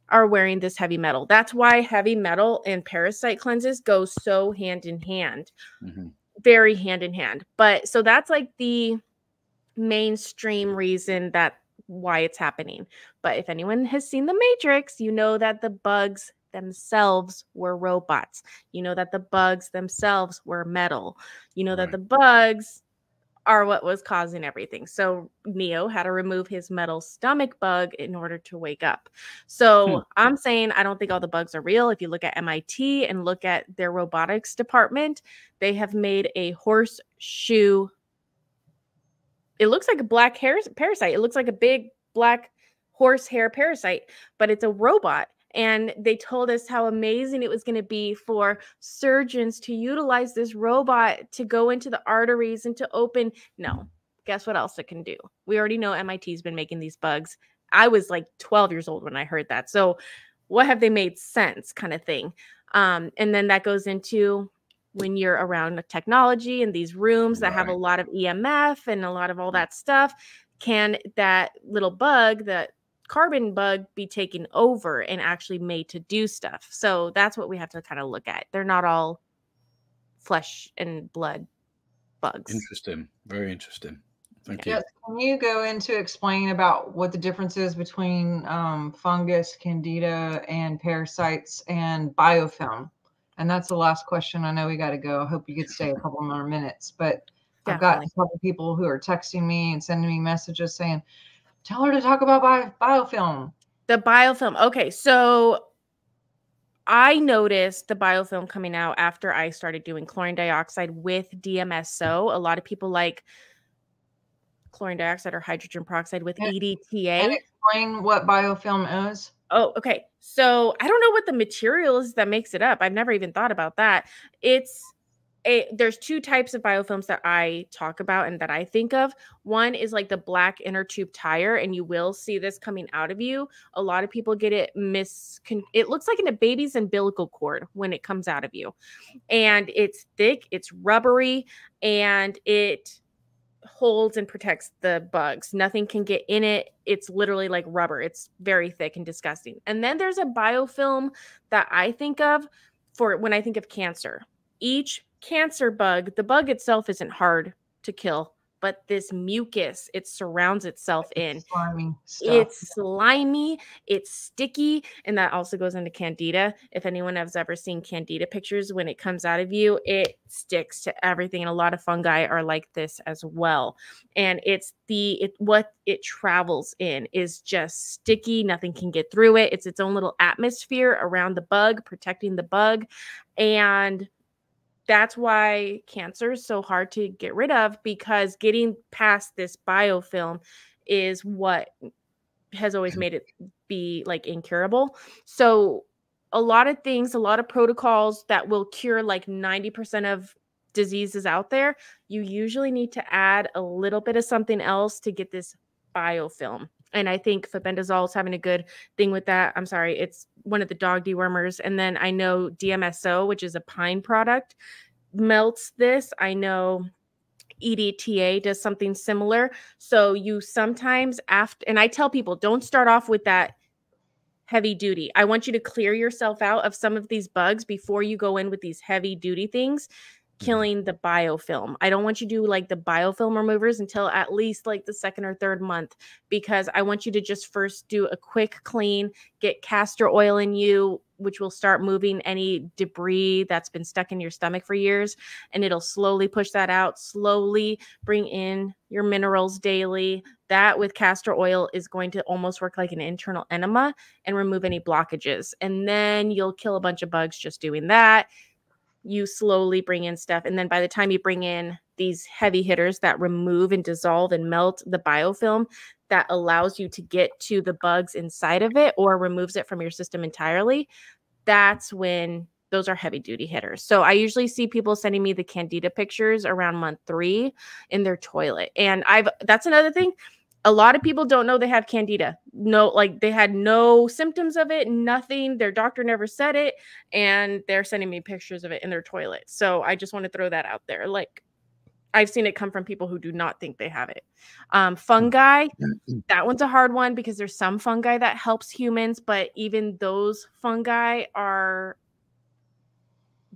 are wearing this heavy metal. That's why heavy metal and parasite cleanses go so hand in hand, mm-hmm. very hand in hand. But so that's like the mainstream reason that why it's happening. But if anyone has seen The Matrix, you know that the bugs themselves were robots. You know that the bugs themselves were metal. You know right. that the bugs are what was causing everything. So Neo had to remove his metal stomach bug in order to wake up. So hmm. I'm saying I don't think all the bugs are real. If you look at MIT and look at their robotics department, they have made a horseshoe. It looks like a black hair parasite. It looks like a big black horsehair parasite, but it's a robot and they told us how amazing it was going to be for surgeons to utilize this robot to go into the arteries and to open. No, guess what else it can do? We already know MIT's been making these bugs. I was like 12 years old when I heard that. So, what have they made sense kind of thing? Um, and then that goes into when you're around technology and these rooms that right. have a lot of EMF and a lot of all that stuff. Can that little bug that carbon bug be taken over and actually made to do stuff. So that's what we have to kind of look at. They're not all flesh and blood bugs. Interesting. Very interesting. Thank you. Yes. Can you go into explain about what the difference is between um, fungus, candida, and parasites and biofilm? And that's the last question. I know we got to go. I hope you could stay a couple more minutes, but Definitely. I've got a couple people who are texting me and sending me messages saying, Tell her to talk about bio- biofilm. The biofilm. Okay, so I noticed the biofilm coming out after I started doing chlorine dioxide with DMSO. A lot of people like chlorine dioxide or hydrogen peroxide with and, EDTA. And explain what biofilm is. Oh, okay. So I don't know what the material is that makes it up. I've never even thought about that. It's a, there's two types of biofilms that I talk about and that I think of. One is like the black inner tube tire, and you will see this coming out of you. A lot of people get it mis. It looks like in a baby's umbilical cord when it comes out of you, and it's thick, it's rubbery, and it holds and protects the bugs. Nothing can get in it. It's literally like rubber. It's very thick and disgusting. And then there's a biofilm that I think of for when I think of cancer. Each cancer bug, the bug itself isn't hard to kill, but this mucus it surrounds itself in. Slimy it's slimy, it's sticky, and that also goes into candida. If anyone has ever seen candida pictures, when it comes out of you, it sticks to everything. And a lot of fungi are like this as well. And it's the it what it travels in is just sticky, nothing can get through it. It's its own little atmosphere around the bug, protecting the bug. And that's why cancer is so hard to get rid of because getting past this biofilm is what has always mm-hmm. made it be like incurable. So a lot of things, a lot of protocols that will cure like 90% of diseases out there, you usually need to add a little bit of something else to get this biofilm. And I think fenbendazole is having a good thing with that. I'm sorry, it's one of the dog dewormers. And then I know DMSO, which is a pine product, melts this. I know EDTA does something similar. So you sometimes after, and I tell people don't start off with that heavy duty. I want you to clear yourself out of some of these bugs before you go in with these heavy duty things. Mm-hmm. killing the biofilm. I don't want you to do like the biofilm removers until at least like the second or third month because I want you to just first do a quick clean, get castor oil in you, which will start moving any debris that's been stuck in your stomach for years. And it'll slowly push that out, slowly bring in your minerals daily. That with castor oil is going to almost work like an internal enema and remove any blockages. And then you'll kill a bunch of bugs just doing that you slowly bring in stuff. And then by the time you bring in these heavy hitters that remove and dissolve and melt the biofilm, that allows you to get to the bugs inside of it or removes it from your system entirely, that's when those are heavy duty hitters. So I usually see people sending me the candida pictures around month 3 in their toilet. And I've that's another thing a lot of people don't know they have candida. No like they had no symptoms of it nothing. Their doctor never said it and they're sending me pictures of it in their toilet. So i just want to throw that out there. Like i've seen it come from people who do not think they have it. Um, fungi that one's a hard one because there's some fungi that helps humans but even those fungi are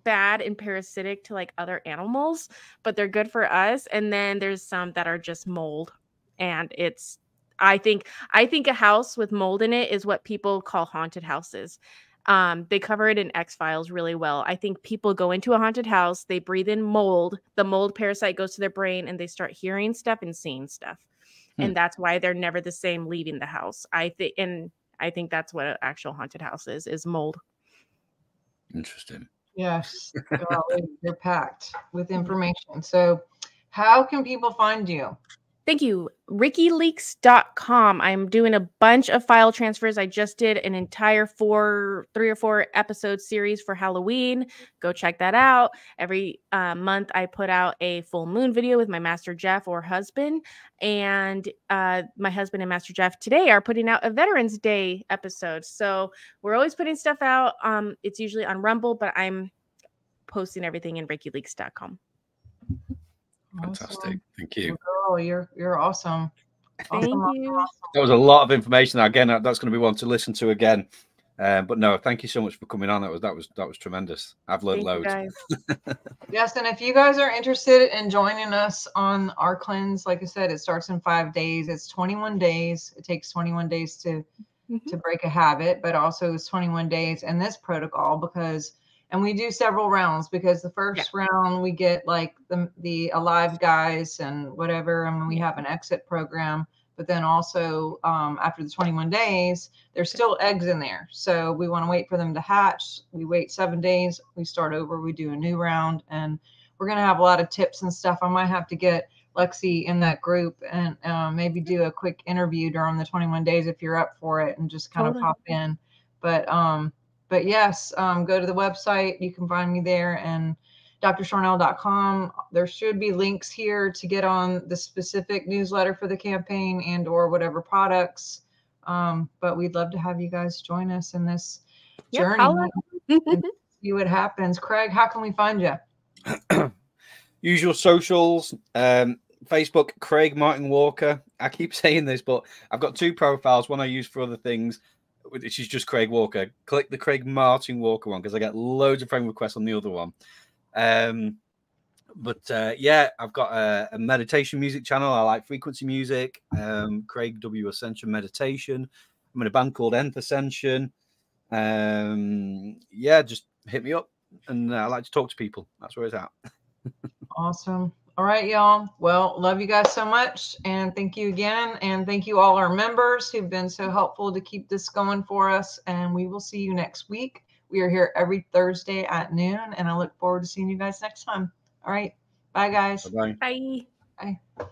bad and parasitic to like other animals but they're good for us. And then there's some that are just mold and it's I think I think a house with mold in it is what people call haunted houses. Um, they cover it in X Files really well. I think people go into a haunted house, they breathe in mold, the mold parasite goes to their brain, and they start hearing stuff and seeing stuff. Hmm. And that's why they're never the same leaving the house. I think, and I think that's what an actual haunted house is: is mold. Interesting. Yes, golly, you're packed with information. So, how can people find you? Thank you. RickyLeaks.com. I'm doing a bunch of file transfers. I just did an entire four, three or four episode series for Halloween. Go check that out. Every uh, month, I put out a full moon video with my Master Jeff or husband. And uh, my husband and Master Jeff today are putting out a Veterans Day episode. So we're always putting stuff out. Um, it's usually on Rumble, but I'm posting everything in RickyLeaks.com. Fantastic. Awesome. Thank you. Oh, you're you're awesome. Thank Awesome, awesome, you. That was a lot of information. Again, that's going to be one to listen to again. Um, but no, thank you so much for coming on. That was that was that was tremendous. I've learned Thank you loads. guys. Yes, and if you guys are interested in joining us on our cleanse, like I said, it starts in five days. It's 21 days. It takes 21 days to Mhm. to break a habit, but also it's 21 days in this protocol because and we do several rounds because the first round we get like the the alive guys and whatever, and we have an exit program. But then also um, after the 21 days, there's still eggs in there. So we want to wait for them to hatch. We wait seven days. We start over. We do a new round, and we're gonna have a lot of tips and stuff. I might have to get Lexie in that group and uh, maybe do a quick interview during the 21 days if you're up for it, and just kind Totally. of pop in. But um, but yes, um, go to the website. You can find me there and drsharnael.com. There should be links here to get on the specific newsletter for the campaign and or whatever products. Um, but we'd love to have you guys join us in this Yeah, journey. holla. See what happens. Craig, how can we find you? Usual socials, um, Facebook, Craig Martin Walker. I keep saying this, but I've got two profiles. One I use for other things, which is just Craig Walker. Click the Craig Martin Walker one because I get loads of friend requests on the other one. Um, but uh, yeah, I've got a, a meditation music channel. I like frequency music. Um, Craig W Ascension Meditation. I'm in a band called Nth Ascension. Um, yeah, just hit me up, and uh, I like to talk to people. That's where it's at. Awesome. All right, y'all. Well, love you guys so much. And thank you again. And thank you all our members who've been so helpful to keep this going for us. And we will see you next week. We are here every Thursday at noon. And I look forward to seeing you guys next time. All right. Bye, guys. Bye bye. Bye.